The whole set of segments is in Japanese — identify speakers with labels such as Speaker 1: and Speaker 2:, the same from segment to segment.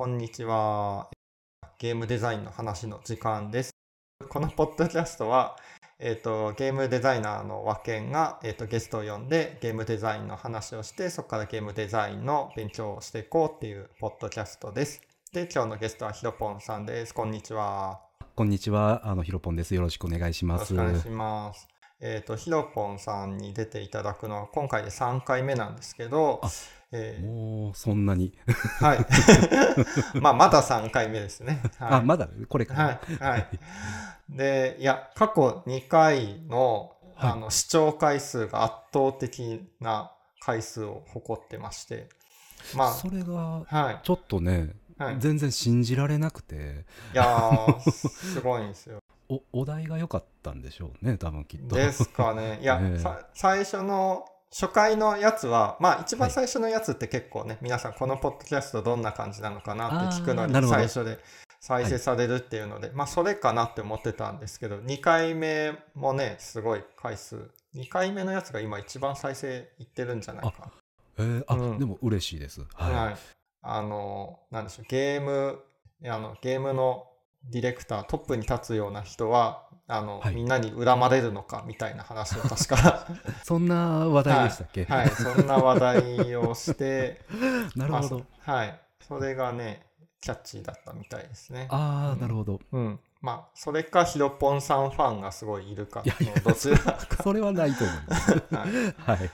Speaker 1: こんにちは。ゲームデザインの話の時間です。このポッドキャストは、えっ、と、ゲームデザイナーの和健が、えっ、と、ゲストを呼んでゲームデザインの話をして、そこからゲームデザインの勉強をしていこうっていうポッドキャストです。で、今日のゲストはヒロポンさんです。こんにちは。
Speaker 2: こんにちは、あのヒロポンです。よろしくお願いし
Speaker 1: よ
Speaker 2: ます。
Speaker 1: ろしくお願いします。えっ、と、ヒロポンさんに出ていただくのは今回で3回目なんですけど
Speaker 2: あ、
Speaker 1: えー
Speaker 2: もうそんなに、
Speaker 1: はい。まあ、まだ3回目ですね。はい、
Speaker 2: あまだ？これから？
Speaker 1: はい。はい。で、いや、過去2回の、
Speaker 2: はい
Speaker 1: あの、視聴回数が圧倒的な回数を誇ってまして、ま
Speaker 2: それが。ちょっとね、
Speaker 1: はい、い
Speaker 2: 全然信じられなくて、
Speaker 1: やー、すごいんですよ。
Speaker 2: おお題が良かったんでしょうね、多分きっと。
Speaker 1: ですかね。いや、
Speaker 2: ええ
Speaker 1: さ最初の初回のやつは、まあ一番最初のやつって結構ね、皆さんこのポッドキャストどんな感じなのかなって聞くのに最初で再生されるっていうので、まあそれかなって思ってたんですけど、2回目もね、すごい回数。2回目のやつが今一番再生いってるんじゃないか
Speaker 2: えーあ、
Speaker 1: うん
Speaker 2: でも嬉しいです。
Speaker 1: な。
Speaker 2: はい。
Speaker 1: はい。あの、なんでしょう、ゲーム、あの、ゲームのディレクター、トップに立つような人は、あの、
Speaker 2: はい
Speaker 1: みんなに恨まれるのかみたいな話を確か
Speaker 2: そんな話題でしたっけ、
Speaker 1: はい、そんな話題をして、
Speaker 2: なるほど。
Speaker 1: まあそはい、それがね、キャッチーだったみたいですね。
Speaker 2: ああ、なるほど。
Speaker 1: うん。まあ、それかヒロポンさんファンがすごいいるか
Speaker 2: いやいや
Speaker 1: のどちらか。
Speaker 2: それはないと思います。
Speaker 1: はい
Speaker 2: はい。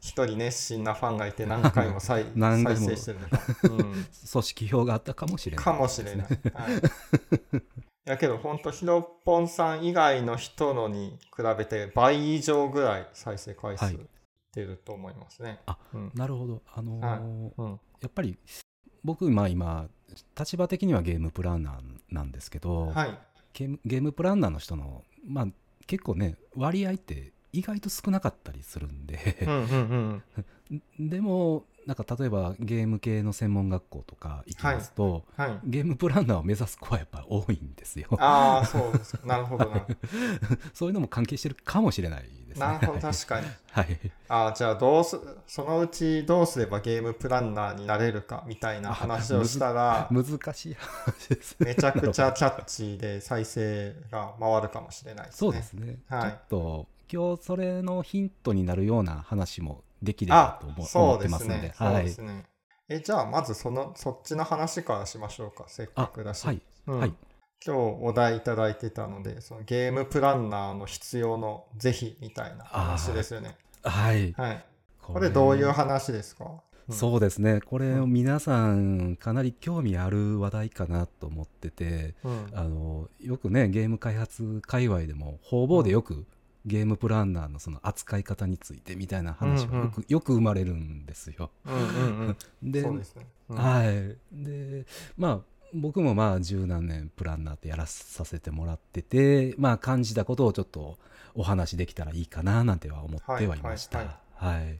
Speaker 1: 一人熱心なファンがいて 何回も再
Speaker 2: 何回も
Speaker 1: 再生してるのか。うん。
Speaker 2: 組織票があったかもしれない。
Speaker 1: かもしれない。はい。いやけど本当ヒロポンさん以外の人のに比べて倍以上ぐらい再生回数
Speaker 2: はい
Speaker 1: 出ると思いますね。
Speaker 2: あ
Speaker 1: うん。
Speaker 2: なるほど。あのー
Speaker 1: うん。
Speaker 2: やっぱり僕、まあ今、立場的にはゲームプランナーなんですけど、
Speaker 1: はい。
Speaker 2: ゲームプランナーの人の、まあ、結構ね割合って意外と少なかったりするんで
Speaker 1: うん。
Speaker 2: でもなんか例えばゲーム系の専門学校とか行きますと、
Speaker 1: はい。
Speaker 2: ゲームプランナーを目指す子はやっぱ多いんですよ
Speaker 1: ああ、そうですか。なるほどな。
Speaker 2: そういうのも関係してるかもしれないですね
Speaker 1: なるほど、確かに。
Speaker 2: はい
Speaker 1: ああ、じゃあ、どうす、そのうちどうすればゲームプランナーになれるかみたいな話をしたら、
Speaker 2: 難しい話ですね
Speaker 1: めちゃくちゃキャッチーで再生が回るかもしれないですね。
Speaker 2: そうですね、
Speaker 1: はい
Speaker 2: ちょっと今日それのヒントになるような話もできれば
Speaker 1: あ
Speaker 2: と思、思ってますすので
Speaker 1: ね。そう
Speaker 2: はい
Speaker 1: ですね。え、じゃあ、まずその、そっちの話からしましょうか。せっかくだし。
Speaker 2: はい
Speaker 1: うん
Speaker 2: はい
Speaker 1: 今日お題いただいてたので、そのゲームプランナーの必要の是非みたいな話ですよね。
Speaker 2: はい
Speaker 1: はい。
Speaker 2: こ
Speaker 1: これどういう話ですか、うん
Speaker 2: そうですねこれ
Speaker 1: うん
Speaker 2: 皆さんかなり興味ある話題かなと思ってて
Speaker 1: うん
Speaker 2: あのよくねゲーム開発界隈でも方々でよくゲームプランナーのその扱い方についてみたいな話がよく,、よく生まれるんですよ。
Speaker 1: うんうんうん。
Speaker 2: でまあ僕もまあ十何年プランナーってやらさせてもらっててまあ感じたことをちょっとお話できたらいいかななんては思ってはいました。
Speaker 1: は
Speaker 2: はいい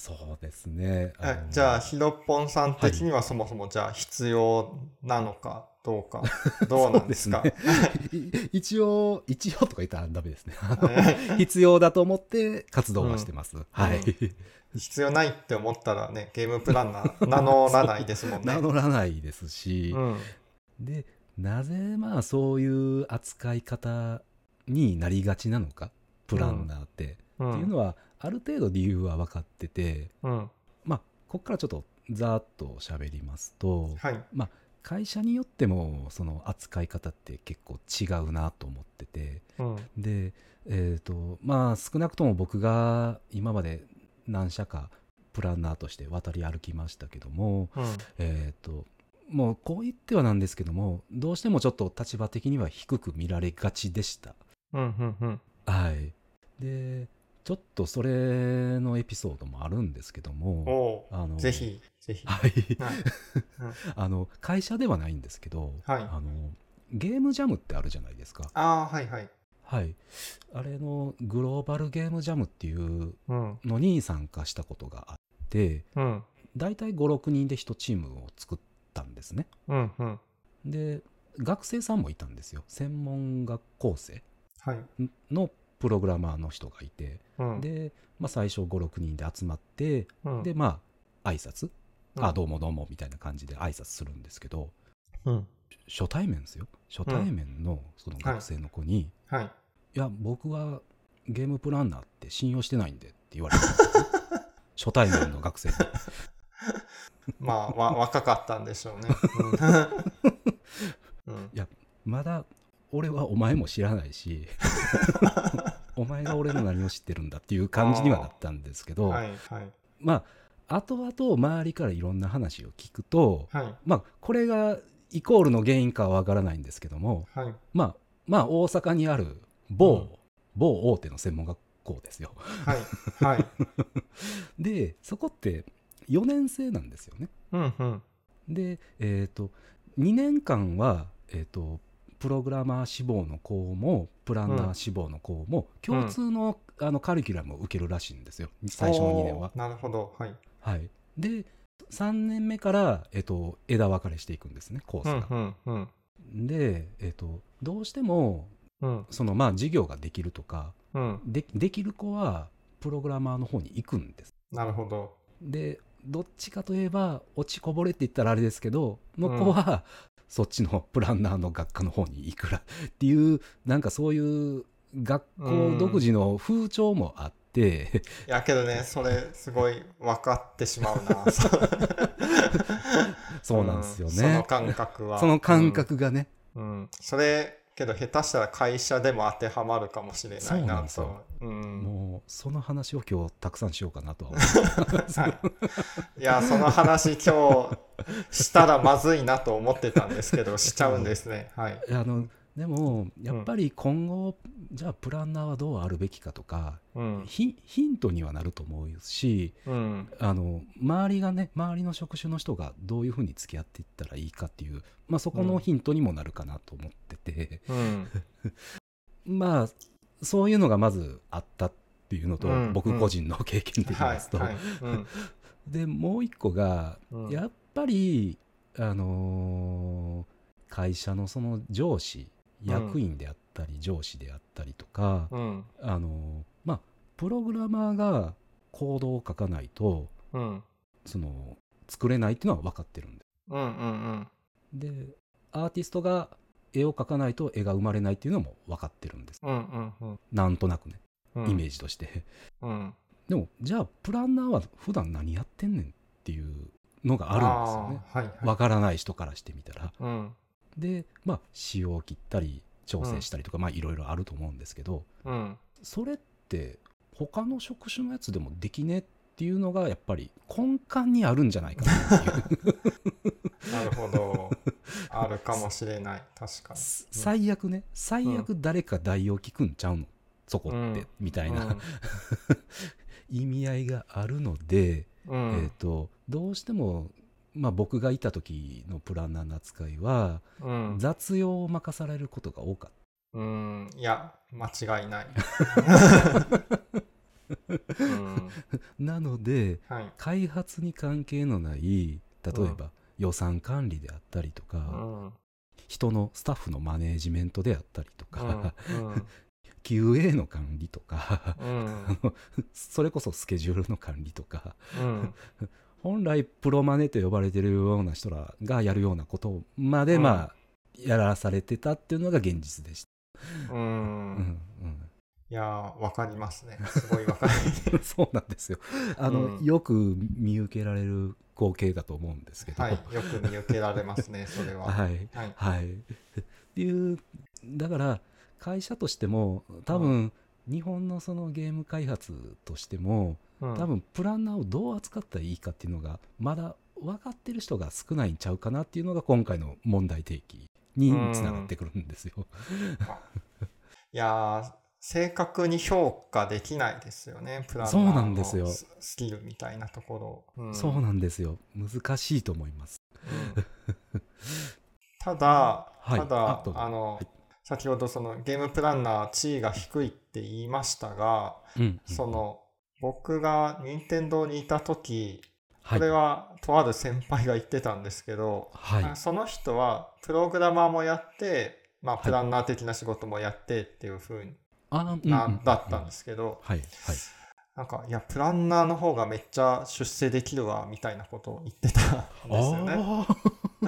Speaker 2: そうですね。
Speaker 1: え
Speaker 2: の
Speaker 1: じゃあヒロポンさん的にはそもそもじゃあ必要なのかどうかどうなんですか？
Speaker 2: ねい 一応一応とか言ったらダメですね。必要だと思って活動はしてます。はい。
Speaker 1: 必要ないって思ったらねゲームプランナー名乗らないですもんね。
Speaker 2: 名乗らないですし、
Speaker 1: うん
Speaker 2: でなぜまあそういう扱い方になりがちなのかプランナーって、
Speaker 1: うん
Speaker 2: っていうのはある程度理由は分かってて
Speaker 1: うん。
Speaker 2: まあここからちょっとざーっと喋りますと、
Speaker 1: はい。
Speaker 2: 会社によってもその扱い方って結構違うなと思ってて
Speaker 1: うん。
Speaker 2: でえっ、とまあ少なくとも僕が今まで何社かプランナーとして渡り歩きましたけども
Speaker 1: うん。
Speaker 2: えっ、ともうこう言ってはなんですけどもどうしてもちょっと立場的には低く見られがちでした。
Speaker 1: うんうんうん。
Speaker 2: はい。でちょっとそれのエピソードもあるんですけども
Speaker 1: お
Speaker 2: あの
Speaker 1: うぜひぜひ。
Speaker 2: はい。
Speaker 1: はい。
Speaker 2: あの会社ではないんですけど、
Speaker 1: はい。
Speaker 2: あのゲームジャムってあるじゃないですか。
Speaker 1: ああはいはい。
Speaker 2: はい。あれのグローバルゲームジャムっていう
Speaker 1: うん。
Speaker 2: のに参加したことがあって
Speaker 1: うん。
Speaker 2: 大体56人で1チームを作ったんですね。
Speaker 1: うんうん。
Speaker 2: で学生さんもいたんですよ。専門学校生
Speaker 1: はい。
Speaker 2: のプログラマーの人がいて
Speaker 1: うん
Speaker 2: で、まあ、最初56人で集まって
Speaker 1: うん
Speaker 2: でまあ挨拶？
Speaker 1: うん
Speaker 2: あどうもどうもみたいな感じで挨拶するんですけど
Speaker 1: うん。
Speaker 2: 初対面ですよ初対面のその学生の子に、い、
Speaker 1: はい。
Speaker 2: や僕はゲームプランナーって信用してないんでって言われた 初対面の学生に
Speaker 1: まあ、わ若かったんでしょうね。うん。うん
Speaker 2: まだ俺はお前も知らないし お前が俺の何を知ってるんだっていう感じにはなったんですけど、
Speaker 1: はいはい。
Speaker 2: まあ後々周りからいろんな話を聞くと、
Speaker 1: はい。
Speaker 2: まあこれがイコールの原因かはわからないんですけども
Speaker 1: はい。
Speaker 2: まあまあ大阪にある某、
Speaker 1: うん。
Speaker 2: 某大手の専門学校ですよ。
Speaker 1: はいはい。
Speaker 2: でそこって4年生なんですよね。
Speaker 1: うんうん。
Speaker 2: でえっ、と2年間はえっ、とプログラマー志望の子もプランナー志望の子も共通の,、あのカリキュラムを受けるらしいんですよ最初の2年は。
Speaker 1: なるほど。はい。
Speaker 2: はい、で3年目から、えっと枝分かれしていくんですねコース
Speaker 1: うん
Speaker 2: が。
Speaker 1: うんうん
Speaker 2: で、えっとどうしても
Speaker 1: うん
Speaker 2: そのまあ授業ができるとか
Speaker 1: うん。
Speaker 2: でできる子はプログラマーの方に行くんです。
Speaker 1: なるほど。
Speaker 2: でどっちかといえば落ちこぼれって言ったらあれですけどの子は、そっちのプランナーの学科の方に行くらっていうなんかそういう学校独自の風潮もあって、
Speaker 1: いやけどね、それすごい分かってしまうな。そう
Speaker 2: なんですよ
Speaker 1: うんその
Speaker 2: ね。
Speaker 1: 感覚は。
Speaker 2: その感覚がね、
Speaker 1: うん。うん。それ、けど下手したら会社でも当てはまるかもしれないなと。うん。
Speaker 2: もうその話を今日たくさんしようかなとは思
Speaker 1: いや、その話今日したらまずいなと思ってたんですけど、しちゃうんですね。はい。
Speaker 2: あのでもやっぱり今後、じゃあプランナーはどうあるべきかとか
Speaker 1: うん。
Speaker 2: ヒヒントにはなると思うし
Speaker 1: うん。
Speaker 2: あの周りがね周りの職種の人がどういうふうに付き合っていったらいいかっていう、まあ、そこのヒントにもなるかなと思ってて、
Speaker 1: うん。
Speaker 2: まあそういうのがまずあったっていうのと、
Speaker 1: うん
Speaker 2: 僕個人の経験で言い
Speaker 1: はい。
Speaker 2: ますと、
Speaker 1: はい。うん。
Speaker 2: でもう一個が、
Speaker 1: うん
Speaker 2: やっぱりあのー会社のその上司役員であったり上司であったりとか、
Speaker 1: うん。
Speaker 2: あのーまあプログラマーがコードを書かないと
Speaker 1: うん。
Speaker 2: その作れないっていうのは分かってるんで
Speaker 1: うん。うん。
Speaker 2: でアーティストが絵を描かないと絵が生まれないっていうのも分かってるんです
Speaker 1: うん。うん。うん。
Speaker 2: なんとなくね
Speaker 1: うん。
Speaker 2: イメージとして、
Speaker 1: うん。
Speaker 2: でもじゃあプランナーは普段何やってんねんっていうのがあるんですよね
Speaker 1: はい。はい。
Speaker 2: 分からない人からしてみたら
Speaker 1: うん。
Speaker 2: でまあ仕様を切ったり調整したりとか、まあいろいろあると思うんですけど
Speaker 1: うん。
Speaker 2: それって他の職種のやつでもできねっていうのがやっぱり根幹にあるんじゃないかなっていう
Speaker 1: なるほど。あるかもしれない。確かに。
Speaker 2: 最悪ね最悪誰か代用聞くんちゃうの？そこって、
Speaker 1: うん
Speaker 2: みたいな、意味合いがあるので、
Speaker 1: うん。
Speaker 2: えー、とどうしても、まあ、僕がいた時のプランナーの扱いは、
Speaker 1: うん。
Speaker 2: 雑用を任されることが多かっ
Speaker 1: うん。いや、間違いない。うん。
Speaker 2: たなので
Speaker 1: はい。
Speaker 2: 開発に関係のない例えば、予算管理であったりとか、
Speaker 1: うん。
Speaker 2: 人のスタッフのマネージメントであったりとか、
Speaker 1: うん。
Speaker 2: QA の管理とか
Speaker 1: うん。
Speaker 2: それこそスケジュールの管理とか
Speaker 1: うん。
Speaker 2: 本来プロマネと呼ばれてるような人らがやるようなことまで、
Speaker 1: うん
Speaker 2: まあやらされてたっていうのが現実でし
Speaker 1: う
Speaker 2: た、うん
Speaker 1: ん。いやー、わかりますね。すごいわかる。
Speaker 2: う んそうなんですよあの、
Speaker 1: うん
Speaker 2: よく見受けられる光景だと思うんですけど
Speaker 1: はい。よく見受けられますね、それは。
Speaker 2: は い
Speaker 1: はい。
Speaker 2: はいっていうだから会社としても多分、日本のそのゲーム開発としても
Speaker 1: うん。
Speaker 2: 多分プランナーをどう扱ったらいいかっていうのがまだ分かってる人が少ないんちゃうかなっていうのが今回の問題提起につながってくるんですよ。
Speaker 1: いやー正確に評価できないですよね、プランナーのススキルみたいなところ。うん。
Speaker 2: そうなんですよ。難しいと思います。
Speaker 1: う んただ、
Speaker 2: はい。
Speaker 1: ただ
Speaker 2: あ
Speaker 1: の、
Speaker 2: はい。
Speaker 1: 先ほどそのゲームプランナー地位が低いって言いましたが、
Speaker 2: うん。
Speaker 1: その僕が任天堂にいた時
Speaker 2: はい。
Speaker 1: これはとある先輩が言ってたんですけど、
Speaker 2: はい。
Speaker 1: その人はプログラマーもやって、まあ、
Speaker 2: はい。
Speaker 1: プランナー的な仕事もやってっていう風にな、
Speaker 2: うん
Speaker 1: だったんですけど、
Speaker 2: はいはい。
Speaker 1: あなんか、いや、プランナーの方がめっちゃ出世できるわ、みたいなことを言ってたんですよね。
Speaker 2: あ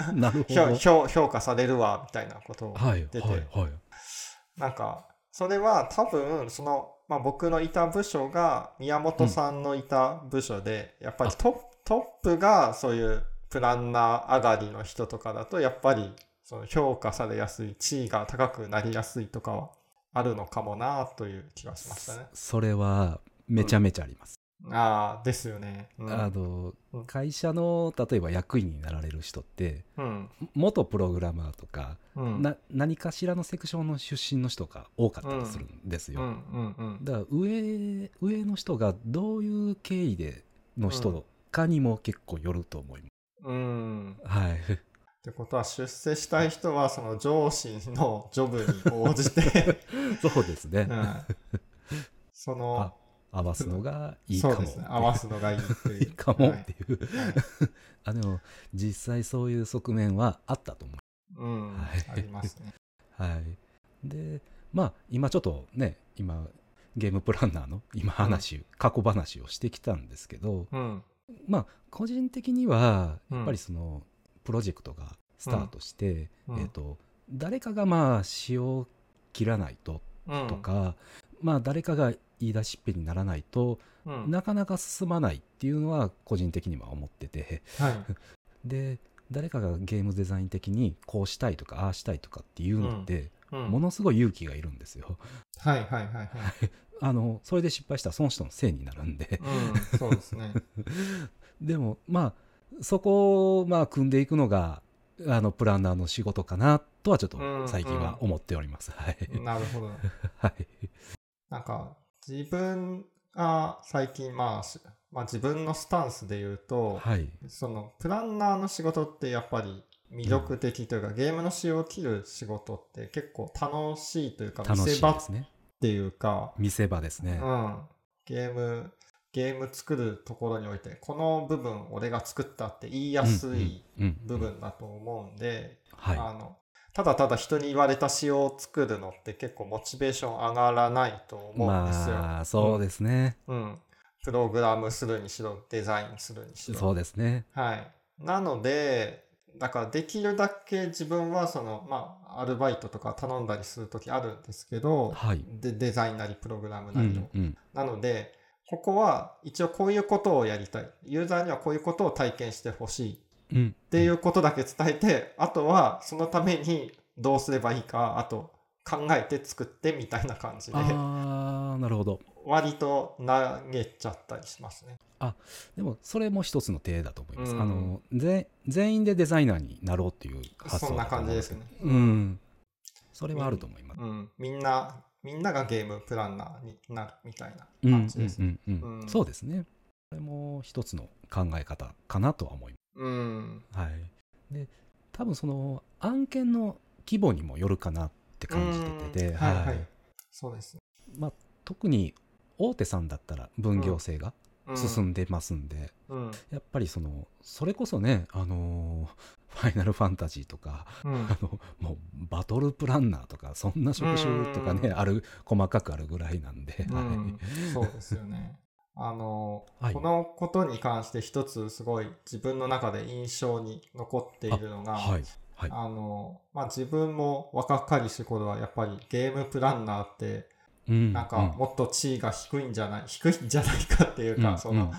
Speaker 2: あ なるほど。
Speaker 1: 評価されるわ、みたいなことを
Speaker 2: はい
Speaker 1: 言ってて、
Speaker 2: はいはい。
Speaker 1: なんか、それは多分、その、まあ、僕のいた部署が宮本さんのいた部署で、やっぱりトップがそういうプランナー上がりの人とかだと、やっぱりその評価されやすい、地位が高くなりやすいとかはあるのかもなという気がしましたね。
Speaker 2: それはめちゃめちゃあります、
Speaker 1: ああ、ですよね。うん。
Speaker 2: あの
Speaker 1: うん
Speaker 2: 会社の例えば役員になられる人って
Speaker 1: うん。
Speaker 2: 元プログラマーとか、
Speaker 1: うん。
Speaker 2: な何かしらのセクションの出身の人が多かったりするんですよ。だから上上の人がどういう経緯での人かにも結構よると思います、
Speaker 1: うん。
Speaker 2: はい
Speaker 1: ってことは出世したい人はその上司のジョブに応じて、
Speaker 2: そうですね、
Speaker 1: うん、その
Speaker 2: 合わすのがいいかも。
Speaker 1: そうですね。合わすのがいいっていう。
Speaker 2: いいかも
Speaker 1: はい
Speaker 2: ってい。う、あでも実際そういう側面はあったと思
Speaker 1: う。ん、
Speaker 2: はい。
Speaker 1: ありますね。
Speaker 2: うはい。でまあ今ちょっとね今ゲームプランナーの今話、過去話をしてきたんですけど
Speaker 1: うん。
Speaker 2: まあ個人的には
Speaker 1: うん。
Speaker 2: やっぱりそのプロジェクトがスタートして、
Speaker 1: うん。
Speaker 2: えっ、と誰かがまあ詩を切らないと
Speaker 1: うん。
Speaker 2: とか、まあ誰かが言い出しっぺにならないと
Speaker 1: うん。
Speaker 2: なかなか進まないっていうのは個人的には思ってて。
Speaker 1: はい。
Speaker 2: で誰かがゲームデザイン的にこうしたいとかああしたいとかっていうのって、
Speaker 1: うん。
Speaker 2: ものすごい勇気がいるんですよ。
Speaker 1: はいはいはいはい。
Speaker 2: あのそれで失敗したらその人のせいになるんで。
Speaker 1: うんそうですね。
Speaker 2: でもまあそこをまあ組んでいくのがあのプランナーの仕事かなとはちょっと最近は思っております。はい、
Speaker 1: なるほど。
Speaker 2: はい。
Speaker 1: なんか自分が最近まあしまあ自分のスタンスで言うと、
Speaker 2: はい。
Speaker 1: そのプランナーの仕事ってやっぱり魅力的というか、ゲームの仕を切る仕事って結構楽しいというか見せ場っ
Speaker 2: ですね。
Speaker 1: ていうか、
Speaker 2: 見せ場ですね。
Speaker 1: うん、ゲームゲーム作るところにおいてこの部分俺が作ったって言いやすい
Speaker 2: うんうん。
Speaker 1: 部分だと思うんで、
Speaker 2: はい。
Speaker 1: あのただただ人に言われた仕様を作るのって結構モチベーション上がらないと思うんですよ。
Speaker 2: まあそうですね、
Speaker 1: うん、プログラムするにしろデザインするにしろ。
Speaker 2: そうですね
Speaker 1: はい。なので、だからできるだけ自分はその、まあ、アルバイトとか頼んだりするときあるんですけど、
Speaker 2: はい
Speaker 1: でデザインなりプログラム
Speaker 2: う
Speaker 1: なりを。
Speaker 2: んうん
Speaker 1: なので、ここは一応こういうことをやりたい。ユーザーにはこういうことを体験してほしいっ
Speaker 2: うん
Speaker 1: ていうことだけ伝えて、あとはそのためにどうすればいいか、あと考えて作ってみたいな感じで、
Speaker 2: ああなるほど。
Speaker 1: 割と投げちゃったりしますね。
Speaker 2: でもそれも一つの手だと思います、
Speaker 1: うん。
Speaker 2: あのぜ全員でデザイナーになろうっていう発想
Speaker 1: そんな感じですね。
Speaker 2: うん。それはあると思います、
Speaker 1: うん、みんな、みんながゲームプランナーになるみたいな
Speaker 2: うん
Speaker 1: 感じですね。
Speaker 2: そうですね。これも一つの考え方かなとは思い
Speaker 1: うん。
Speaker 2: はいで多分その案件の規模にもよるかなって感じてて
Speaker 1: うんはいはい。そうですね。
Speaker 2: まあ、特に大手さんだったら分業制が
Speaker 1: うん
Speaker 2: 進んでますんで、
Speaker 1: うん。
Speaker 2: やっぱりそのそれこそねあのー ファイナルファンタジーとか
Speaker 1: うん
Speaker 2: あのもうバトルプランナーとかそんな職種とかね
Speaker 1: うん
Speaker 2: ある細かくあるぐらいなんで、
Speaker 1: うん
Speaker 2: はい
Speaker 1: そうですよね。あの、
Speaker 2: はい。
Speaker 1: このことに関して一つすごい自分の中で印象に残っているのが、
Speaker 2: はい。はい。
Speaker 1: あの、まあ、自分も若かりし頃はやっぱりゲームプランナーって
Speaker 2: うん。
Speaker 1: なんかもっと地位が低いんじゃない、低いんじゃないかっていうか、
Speaker 2: うん。
Speaker 1: その、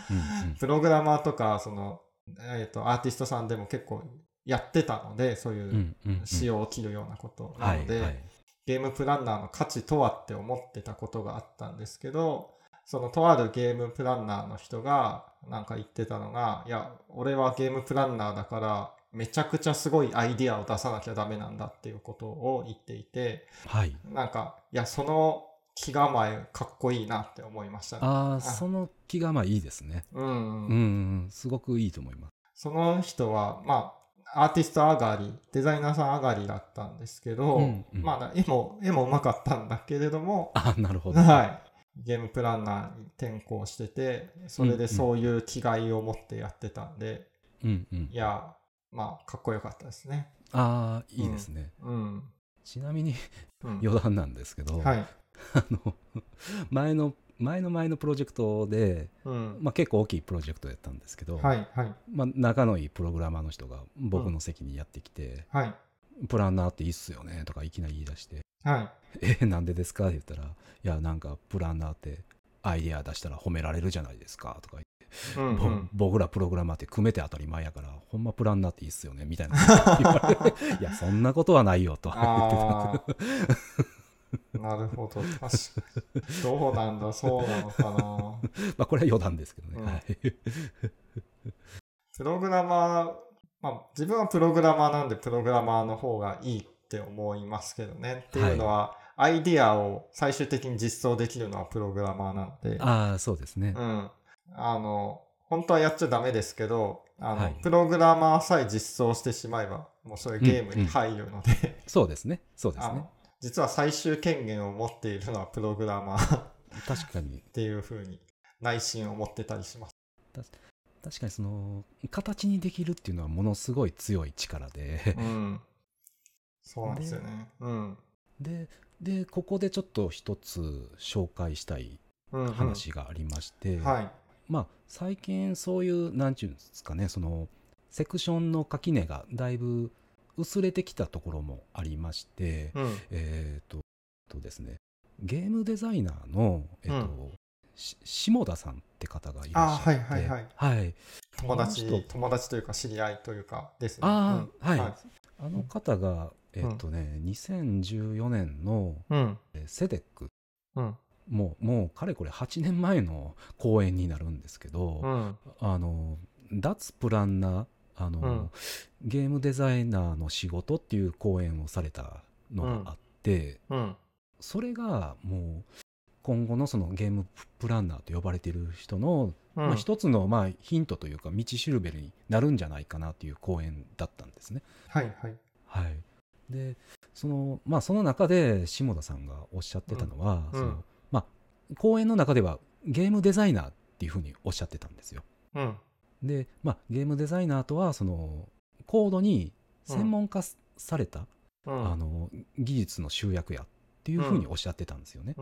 Speaker 2: うん。
Speaker 1: プログラマーとか、その、えっ、と、アーティストさんでも結構やってたので、そういう仕様を切るようなことなので、ゲームプランナーの価値とはって思ってたことがあったんですけど、そのとあるゲームプランナーの人がなんか言ってたのが、いや、俺はゲームプランナーだから、めちゃくちゃすごいアイディアを出さなきゃダメなんだっていうことを言っていて、
Speaker 2: はい。
Speaker 1: なんか、いや、その気構えかっこいいなって思いましたね。
Speaker 2: ああその気がまあいいですね。
Speaker 1: うん、
Speaker 2: うんうんすごくいいと思います。
Speaker 1: その人は、まあ、アーティスト上がり、デザイナーさん上がりだったんですけど、
Speaker 2: うんうん。
Speaker 1: まあ、絵も、絵もうまかったんだけれども、
Speaker 2: あなるほど。
Speaker 1: はい。ゲームプランナーに転向してて、それでそういう気概を持ってやってたんで、
Speaker 2: うんうん
Speaker 1: いや、まあ、かっこよかったですね。
Speaker 2: ああいいですね、
Speaker 1: うん。
Speaker 2: ちなみに
Speaker 1: うん、
Speaker 2: 余談なんですけど、
Speaker 1: はい。
Speaker 2: あの前の前の前のプロジェクトで、
Speaker 1: うん。
Speaker 2: まあ、結構大きいプロジェクトやったんですけど、
Speaker 1: はいはい
Speaker 2: まあ、仲のいいプログラマーの人が僕の席にやってきて
Speaker 1: はい「
Speaker 2: プランナーっていいっすよね」とかいきなり言い出して
Speaker 1: はい。
Speaker 2: 「えなんでですか?」って言ったら「いやなんかプランナーってアイデア出したら褒められるじゃないですか」とか言って、ぼ
Speaker 1: うんうん。
Speaker 2: 僕らプログラマーって組めて当たり前やからほんまプランナーっていいっすよね？みたいな 言われていやそんなことはないよとは言ってた。
Speaker 1: なるほど。確かに。どうなんだ、そうなのかな。
Speaker 2: まあこれは余談ですけどね、
Speaker 1: うん
Speaker 2: はい
Speaker 1: プログラマー、まあ、自分はプログラマーなんでプログラマーの方がいいって思いますけどね。っていうのは、アイディアを最終的に実装できるのはプログラマーなので、
Speaker 2: ああそうですね、
Speaker 1: うん。あの、本当はやっちゃダメですけど、あの、
Speaker 2: はい。
Speaker 1: プログラマーさえ実装してしまえば、もうそういうゲームに入るので、
Speaker 2: そうですね。そうですね。
Speaker 1: 実は最終権限を持っているのはプログラマー。っ
Speaker 2: 確かに。
Speaker 1: ていうふうに内心を持ってたりします。
Speaker 2: 確かにその形にできるっていうのはものすごい強い力で。
Speaker 1: うん。そうなんですよね。うん。
Speaker 2: ででここでちょっと一つ紹介したい
Speaker 1: うんうん
Speaker 2: 話がありまして、
Speaker 1: はい。
Speaker 2: まあ最近そういうなんちゅうんですかねそのセクションの垣根がだいぶ薄れてきたところもありまして、
Speaker 1: うん。
Speaker 2: えっ、ととですねゲームデザイナーの、えっと
Speaker 1: うん
Speaker 2: し下田さんって方がいらっしゃって
Speaker 1: あはいはいはい
Speaker 2: はい
Speaker 1: 友達友達というか知り合いというかですね。
Speaker 2: あーはい
Speaker 1: はい。
Speaker 2: あの方がえっ、とね、2014年の
Speaker 1: うん。
Speaker 2: えーセデック
Speaker 1: うん。
Speaker 2: もうもうかれこれ8年前の公演になるんですけど、
Speaker 1: うん。
Speaker 2: あの脱プランナーあの、
Speaker 1: うん
Speaker 2: ゲームデザイナーの仕事っていう講演をされたのがあって、
Speaker 1: うん。
Speaker 2: それがもう今後のそのゲームプランナーと呼ばれている人の、
Speaker 1: うん。
Speaker 2: まあ、一つのまあヒントというか道しるべになるんじゃないかなっていう講演だったんですね。
Speaker 1: はいはい。
Speaker 2: はい、でそのまあその中で下田さんがおっしゃってたのは、
Speaker 1: うん
Speaker 2: そのまあ、講演の中ではゲームデザイナーっていうふうにおっしゃってたんですよ。
Speaker 1: うん。
Speaker 2: で、まあ、ゲームデザイナーとはそのコードに専門化すされた、
Speaker 1: うん。
Speaker 2: あの技術の集約やっていうふうにおっしゃってたんですよね。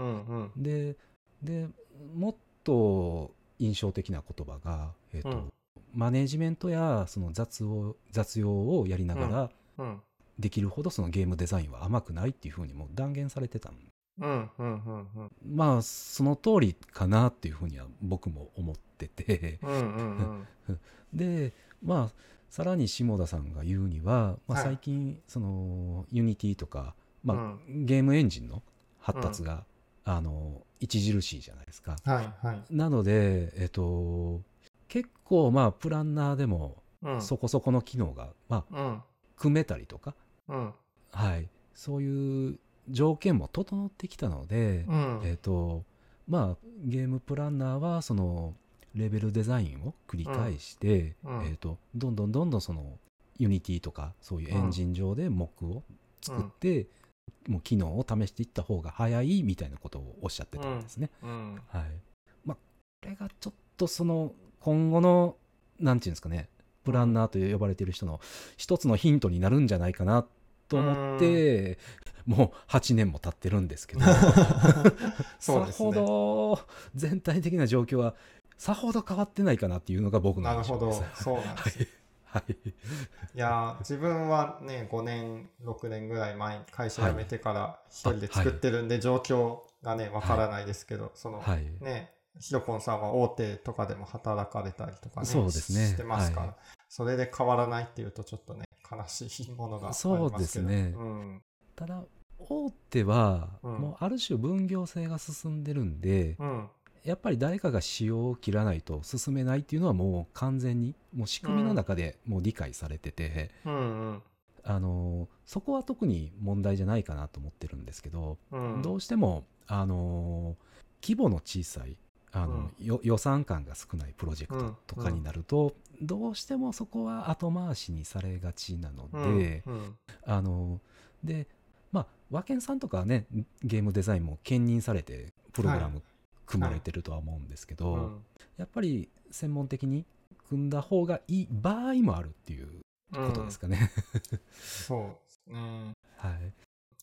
Speaker 2: ででもっと印象的な言葉が、えーと
Speaker 1: うん
Speaker 2: マネジメントやその雑を雑用をやりながら
Speaker 1: うん。
Speaker 2: できるほどそのゲームデザインは甘くないっていうふうにもう断言されてたん
Speaker 1: うん。うん。うん。うん。
Speaker 2: まあその通りかなっていうふうには僕も思ってて
Speaker 1: うん。うん。うん。
Speaker 2: でまあさらに下田さんが言うには、まあ、
Speaker 1: はい
Speaker 2: 最近その Unity とか、まあ
Speaker 1: うん
Speaker 2: ゲームエンジンの発達が、あの著しいじゃないですか。
Speaker 1: はいはい。
Speaker 2: なので、えっと、結構まあプランナーでも
Speaker 1: うん。
Speaker 2: そこそこの機能が、まあ、
Speaker 1: うん。
Speaker 2: 組めたりとか、
Speaker 1: うん。
Speaker 2: はい、そういう条件も整ってきたので、
Speaker 1: うん。
Speaker 2: えっとまあゲームプランナーはそのレベルデザインを繰り返して、
Speaker 1: うんうん
Speaker 2: えっとどんどんどんどんその Unity とかそういうエンジン上でモックを作って、もう機能を試していった方が早いみたいなことをおっしゃってたんですね。
Speaker 1: うん。
Speaker 2: はい。まあ、これがちょっとその今後の、なんていうんですかね、プランナーと呼ばれている人の一つのヒントになるんじゃないかなと思って、もう8年も経ってるんですけど、
Speaker 1: そうですね
Speaker 2: さほど全体的な状況はさほど変わってないかなっていうのが僕の
Speaker 1: なるほど。そうなんです。
Speaker 2: はい。はい。
Speaker 1: いやー自分はね5年6年ぐらい前に会社辞めてから一人で作ってるんで状況がねわからないですけど、その、
Speaker 2: はい。
Speaker 1: ねひろぽんさんは大手とかでも働かれたりとかね
Speaker 2: そうですね。
Speaker 1: してますから、
Speaker 2: はい。
Speaker 1: それで変わらないっていうとちょっとね悲しいものがありますけど。
Speaker 2: そうですね。
Speaker 1: うん
Speaker 2: ただ、大手は、
Speaker 1: うん。
Speaker 2: もうある種分業制が進んでるんで、
Speaker 1: うん。
Speaker 2: やっぱり誰かが仕様を切らないと進めないっていうのはもう完全にもう仕組みの中でもう理解されてて、
Speaker 1: うん
Speaker 2: あのそこは特に問題じゃないかなと思ってるんですけど、
Speaker 1: うんうん。
Speaker 2: どうしてもあの規模の小さいあの、よ予算感が少ないプロジェクトとかになると、どうしてもそこは後回しにされがちなので、
Speaker 1: うん。うん。
Speaker 2: あのでまあ和健さんとかはねゲームデザインも兼任されてプログラム組まれてるとは思うんですけど、
Speaker 1: うん
Speaker 2: やっぱり専門的に組んだ方がいい場合もあるっていうことですかね。
Speaker 1: そうですね。
Speaker 2: はい、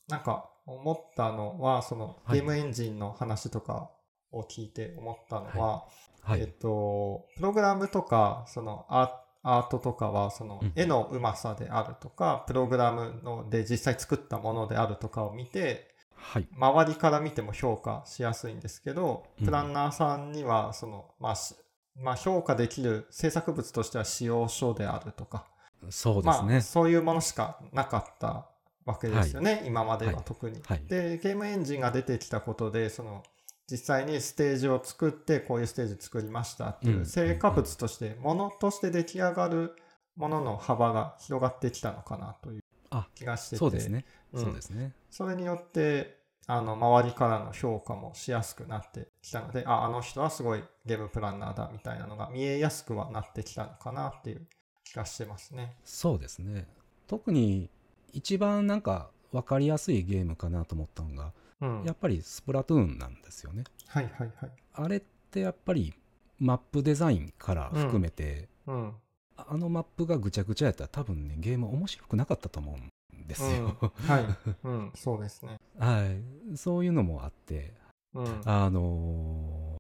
Speaker 1: なんか思思ったのは、その
Speaker 2: はい。
Speaker 1: ゲームエンジンの話とかを聞いて思ったのは、
Speaker 2: はい、
Speaker 1: えっと、プログラムとか、そのアアートとかは、その
Speaker 2: うん。
Speaker 1: 絵のうまさであるとか、プログラムので実際作ったものであるとかを見て、
Speaker 2: はい、
Speaker 1: 周りから見ても評価しやすいんですけど、
Speaker 2: うん。
Speaker 1: プランナーさんには、その、まあ、しまあ、評価できる制作物としては使用書であるとか、
Speaker 2: そうですね。
Speaker 1: まあ、そういうものしかなかったわけですよね、今までは
Speaker 2: はい。
Speaker 1: 特に。
Speaker 2: はい。
Speaker 1: で、ゲームエンジンが出てきたことで、その、実際にステージを作って、こういうステージ作りましたっていうう、
Speaker 2: ん
Speaker 1: 成果物として、ものとして出来上がるものの幅が広がってきたのかなという
Speaker 2: あ
Speaker 1: 気がしてて。
Speaker 2: そうですね。
Speaker 1: うん
Speaker 2: そうですね。
Speaker 1: それによって、あの、周りからの評価もしやすくなってきたので、あ、あの人はすごいゲームプランナーだみたいなのが見えやすくはなってきたのかなっていう気がしてますね。
Speaker 2: そうですね。特に一番なんか分かりやすいゲームかなと思ったのが、
Speaker 1: うん。
Speaker 2: やっぱりスプラトゥーンなんですよね。
Speaker 1: はいはいはい。
Speaker 2: あれってやっぱりマップデザインから含めて、
Speaker 1: うん。
Speaker 2: あのマップがぐちゃぐちゃやったら多分ねゲーム面白くなかったと思うんですよ。
Speaker 1: はい。うん。そうですね。
Speaker 2: はい。そういうのもあって、
Speaker 1: うん。
Speaker 2: あのー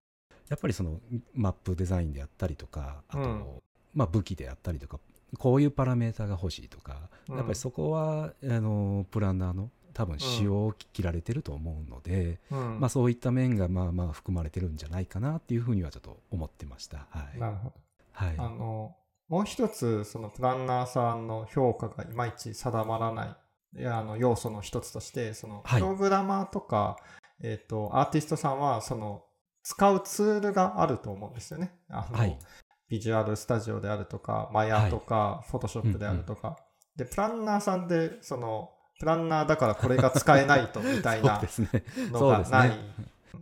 Speaker 2: やっぱりそのマップデザインであったりとか、あと、
Speaker 1: うん
Speaker 2: まあ武器であったりとか、こういうパラメータが欲しいとか、
Speaker 1: うん
Speaker 2: やっぱりそこは、あのープランナーの多分仕様を切られてると思うので、
Speaker 1: うん。
Speaker 2: まあそういった面がまあまあ含まれてるんじゃないかなっていうふうにはちょっと思ってました。はい。
Speaker 1: なるほど。
Speaker 2: はい。
Speaker 1: あの、もう一つ、そのプランナーさんの評価がいまいち定まらないいやあの要素の一つとして、その、
Speaker 2: はい
Speaker 1: プログラマーとか、えっ、と、アーティストさんは、その、使うツールがあると思うんですよね。あの、
Speaker 2: はい
Speaker 1: ビジュアルスタジオであるとか、マヤとか、フォトショップであるとか。で、プランナーさんで、その、プランナーだからこれが使えないと、みたいな。のがない。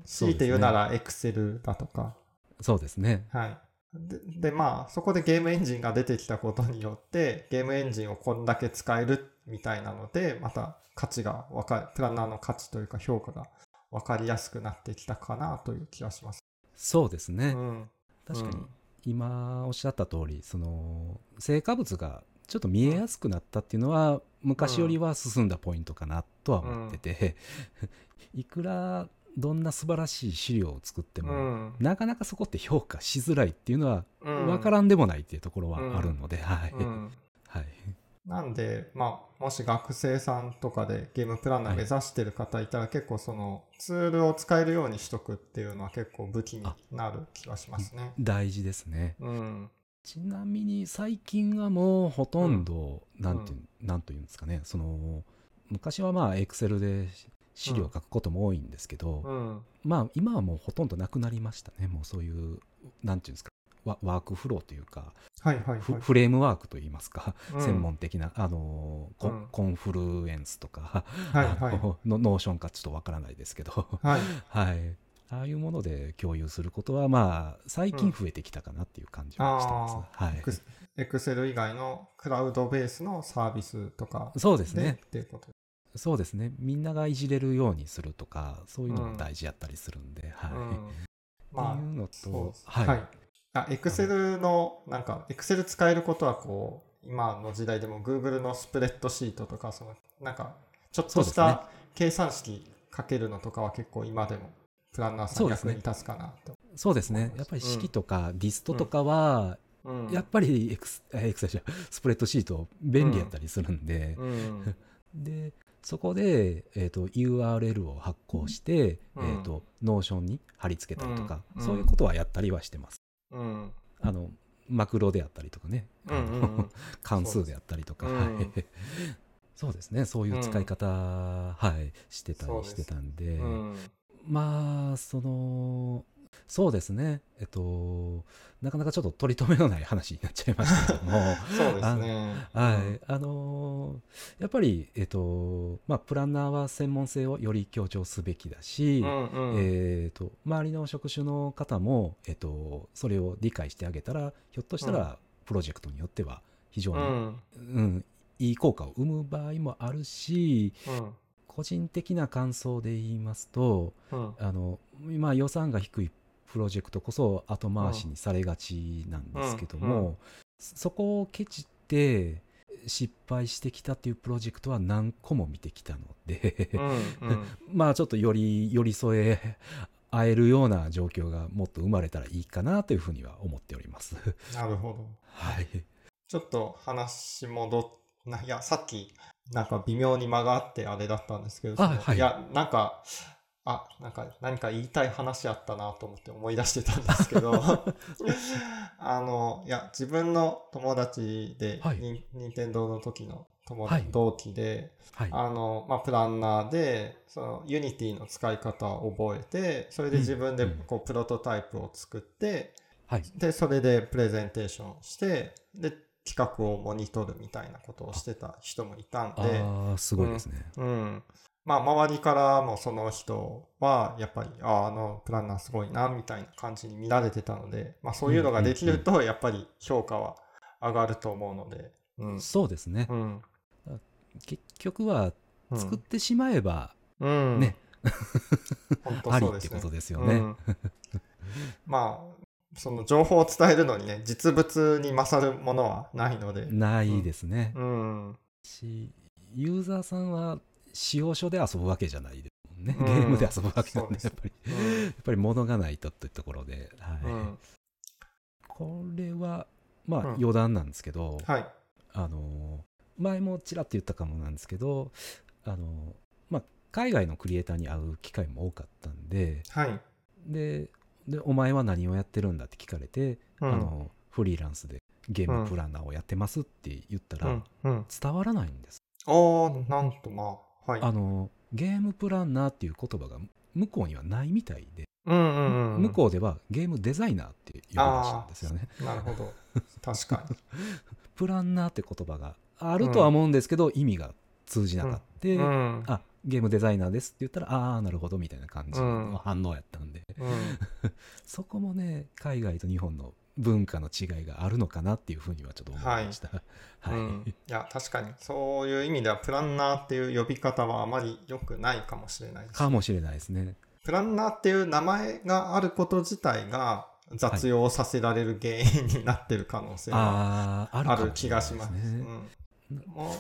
Speaker 1: 強
Speaker 2: ね
Speaker 1: いて言うなら、エクセルだとか。
Speaker 2: そうですね。
Speaker 1: はい。でで、まあ、そこでゲームエンジンが出てきたことによって、ゲームエンジンをこんだけ使えるみたいなので、また価値がわかる、プランナーの価値というか評価が分かりやすくなってきたかなという気がします。
Speaker 2: そうですね。
Speaker 1: うん。
Speaker 2: 確かに
Speaker 1: うん
Speaker 2: 今おっしゃった通りその成果物がちょっと見えやすくなったっていうのは昔よりは進んだポイントかなとは思ってて、いくらどんな素晴らしい資料を作っても、
Speaker 1: うん。
Speaker 2: なかなかそこって評価しづらいっていうのは
Speaker 1: うん
Speaker 2: 分からんでもないっていうところはあるので、はい、
Speaker 1: うん。
Speaker 2: はい、
Speaker 1: なんで、まあ、もし学生さんとかでゲームプランナー目指してる方いたら、結構そのツールを使えるようにしとくっていうのは結構武器になる気がしますね。
Speaker 2: 大事ですね
Speaker 1: うん。
Speaker 2: ちなみに最近はもうほとんど、なんていうなんというんですかね。その昔はまあエクセルで資料を書くことも多いんですけど、
Speaker 1: うん。
Speaker 2: まあ今はもうほとんどなくなりましたね。もうそういうなんていうんですか。ワワークフローというか、
Speaker 1: はいはいはい。
Speaker 2: フフレームワークといいますか、
Speaker 1: うん。
Speaker 2: 専門的なあのコ,、
Speaker 1: うん。
Speaker 2: Confluence とか、
Speaker 1: はい
Speaker 2: あ
Speaker 1: はい。
Speaker 2: Notion かちょっとわからないですけど。
Speaker 1: はい。
Speaker 2: はいああ。いうもので共有することはまあ。最近増えてきたかなっていう感じはしてます、はい
Speaker 1: エクセル以外のクラウドベースのサービスとか
Speaker 2: そうですね。
Speaker 1: っていうこと。
Speaker 2: そうですね。みんながいじれるようにするとかそういうのも大事やったりするんで、はい、
Speaker 1: うん
Speaker 2: って
Speaker 1: まあ
Speaker 2: いうの
Speaker 1: そう
Speaker 2: とはい、
Speaker 1: はい。あ、エクセルの、なんか、エクセル使えることは、こう、今の時代でも Google のスプレッドシートとか、その、なんか、ちょっとした計算式かけるのとかは結構今でも、プランナーさ
Speaker 2: そうんですね
Speaker 1: 役に立つかなと。
Speaker 2: そうですね。やっぱり式とかディストとかは、
Speaker 1: うん。
Speaker 2: やっぱりエクスエクセスプレッドシート便利やったりするんで、
Speaker 1: うん。
Speaker 2: でそこで、えー、と URL を発行して、
Speaker 1: うん。
Speaker 2: えー、と Notion に貼り付けたりとか、
Speaker 1: うん。
Speaker 2: そういうことはやったりはしてます。
Speaker 1: うん。
Speaker 2: あのマクロであったりとかね、
Speaker 1: うんうんうん。
Speaker 2: 関数であったりとか、
Speaker 1: そう
Speaker 2: はい。
Speaker 1: です
Speaker 2: ね。そういう使い方、はい、してたりしてたんで、
Speaker 1: うん。
Speaker 2: まあそのそうですねえっとなかなかちょっと取り留めのない話になっちゃいましたけども
Speaker 1: そうですね。
Speaker 2: はい、あのーやっぱり、えっとまあ、プランナーは専門性をより強調すべきだし、
Speaker 1: うんうん。
Speaker 2: えー、と周りの職種の方も、えっとそれを理解してあげたらひょっとした
Speaker 1: うん
Speaker 2: らプロジェクトによっては非常に、
Speaker 1: うん。
Speaker 2: うんいい効果を生む場合もあるし
Speaker 1: うん。
Speaker 2: 個人的な感想で言いますと
Speaker 1: うん。
Speaker 2: あの今予算が低いプロジェクトこそ後回しにされがちなんですけども、
Speaker 1: うんうん
Speaker 2: そこをケチって失敗してきたっていうプロジェクトは何個も見てきたので、
Speaker 1: うんうん
Speaker 2: まあちょっとより寄り添え合えるような状況がもっと生まれたらいいかなというふうには思っております。
Speaker 1: なるほど。
Speaker 2: はい。
Speaker 1: ちょっと話戻っないや、さっき、なんか微妙に間があってあれだったんですけど、
Speaker 2: はい。
Speaker 1: いや、なんか、あ、なんか何か言いたい話あったなと思って思い出してたんですけど、あの、いや、自分の友達で、
Speaker 2: はい。
Speaker 1: に任天堂の時の友達、
Speaker 2: はい。
Speaker 1: 同期で、
Speaker 2: はい。
Speaker 1: あの、まあ、プランナーで、その、 Unity の使い方を覚えて、それで自分で
Speaker 2: うんうん。
Speaker 1: こう、プロトタイプを作って、
Speaker 2: はい。
Speaker 1: で、それでプレゼンテーションして、で、企画をモニトるみたいなことをしてた人もいたんで、
Speaker 2: ああ、すごいですね。
Speaker 1: うん。まあ、周りからもその人は、やっぱり、ああ、あのプランナーすごいな、みたいな感じに見られてたので、まあ、そういうのができると、やっぱり評価は上がると思うので、うん。
Speaker 2: そうですね
Speaker 1: う。ん。
Speaker 2: 結局は
Speaker 1: うん
Speaker 2: 作ってしまえば
Speaker 1: うん。
Speaker 2: ね。
Speaker 1: 本当
Speaker 2: あり
Speaker 1: そうですね。
Speaker 2: ってことですよね。
Speaker 1: うんまあ、その情報を伝えるのにね、実物に勝るものはないので。
Speaker 2: ないですね。
Speaker 1: うん。
Speaker 2: し、ユーザーさんは使用書で遊ぶわけじゃないですもんね。
Speaker 1: うん
Speaker 2: ゲームで遊ぶわけなんで、やっぱり、
Speaker 1: うん
Speaker 2: やっぱり物がないとというところで、はい。
Speaker 1: うん
Speaker 2: これは、まあ
Speaker 1: うん
Speaker 2: 余談なんですけど、
Speaker 1: はい。
Speaker 2: あの、前もちらっと言ったかもなんですけど、あの、まあ、海外のクリエイターに会う機会も多かったんで、
Speaker 1: はい。
Speaker 2: で、でお前は何をやってるんだって聞かれて、
Speaker 1: うん
Speaker 2: あのフリーランスでゲームプランナーをやってますって言ったら、
Speaker 1: うん。うん。
Speaker 2: 伝わらないんです。
Speaker 1: おー、なんとまあ、はい。
Speaker 2: あのゲームプランナーっていう言葉が向こうにはないみたいで、
Speaker 1: うんうんうん。
Speaker 2: 向こうではゲームデザイナーって呼ぶらしいんですよね。
Speaker 1: なるほど。確かに。
Speaker 2: プランナーって言葉があるとは思うんですけど、意味が通じなかった、
Speaker 1: うん。
Speaker 2: あゲームデザイナーですって言ったらああなるほどみたいな感じ
Speaker 1: うん
Speaker 2: の反応やったんで、
Speaker 1: うん。
Speaker 2: そこもね海外と日本の文化の違いがあるのかなっていうふうにはちょっと思いました。はい、
Speaker 1: うんいや、確かに、そういう意味では、プランナーっていう呼び方はあまり良くないかもしれないです。
Speaker 2: かもしれないですね。
Speaker 1: プランナーっていう名前があること自体が雑用させられる原因になってる可能性は
Speaker 2: ある
Speaker 1: 気がします。
Speaker 2: ね
Speaker 1: うんも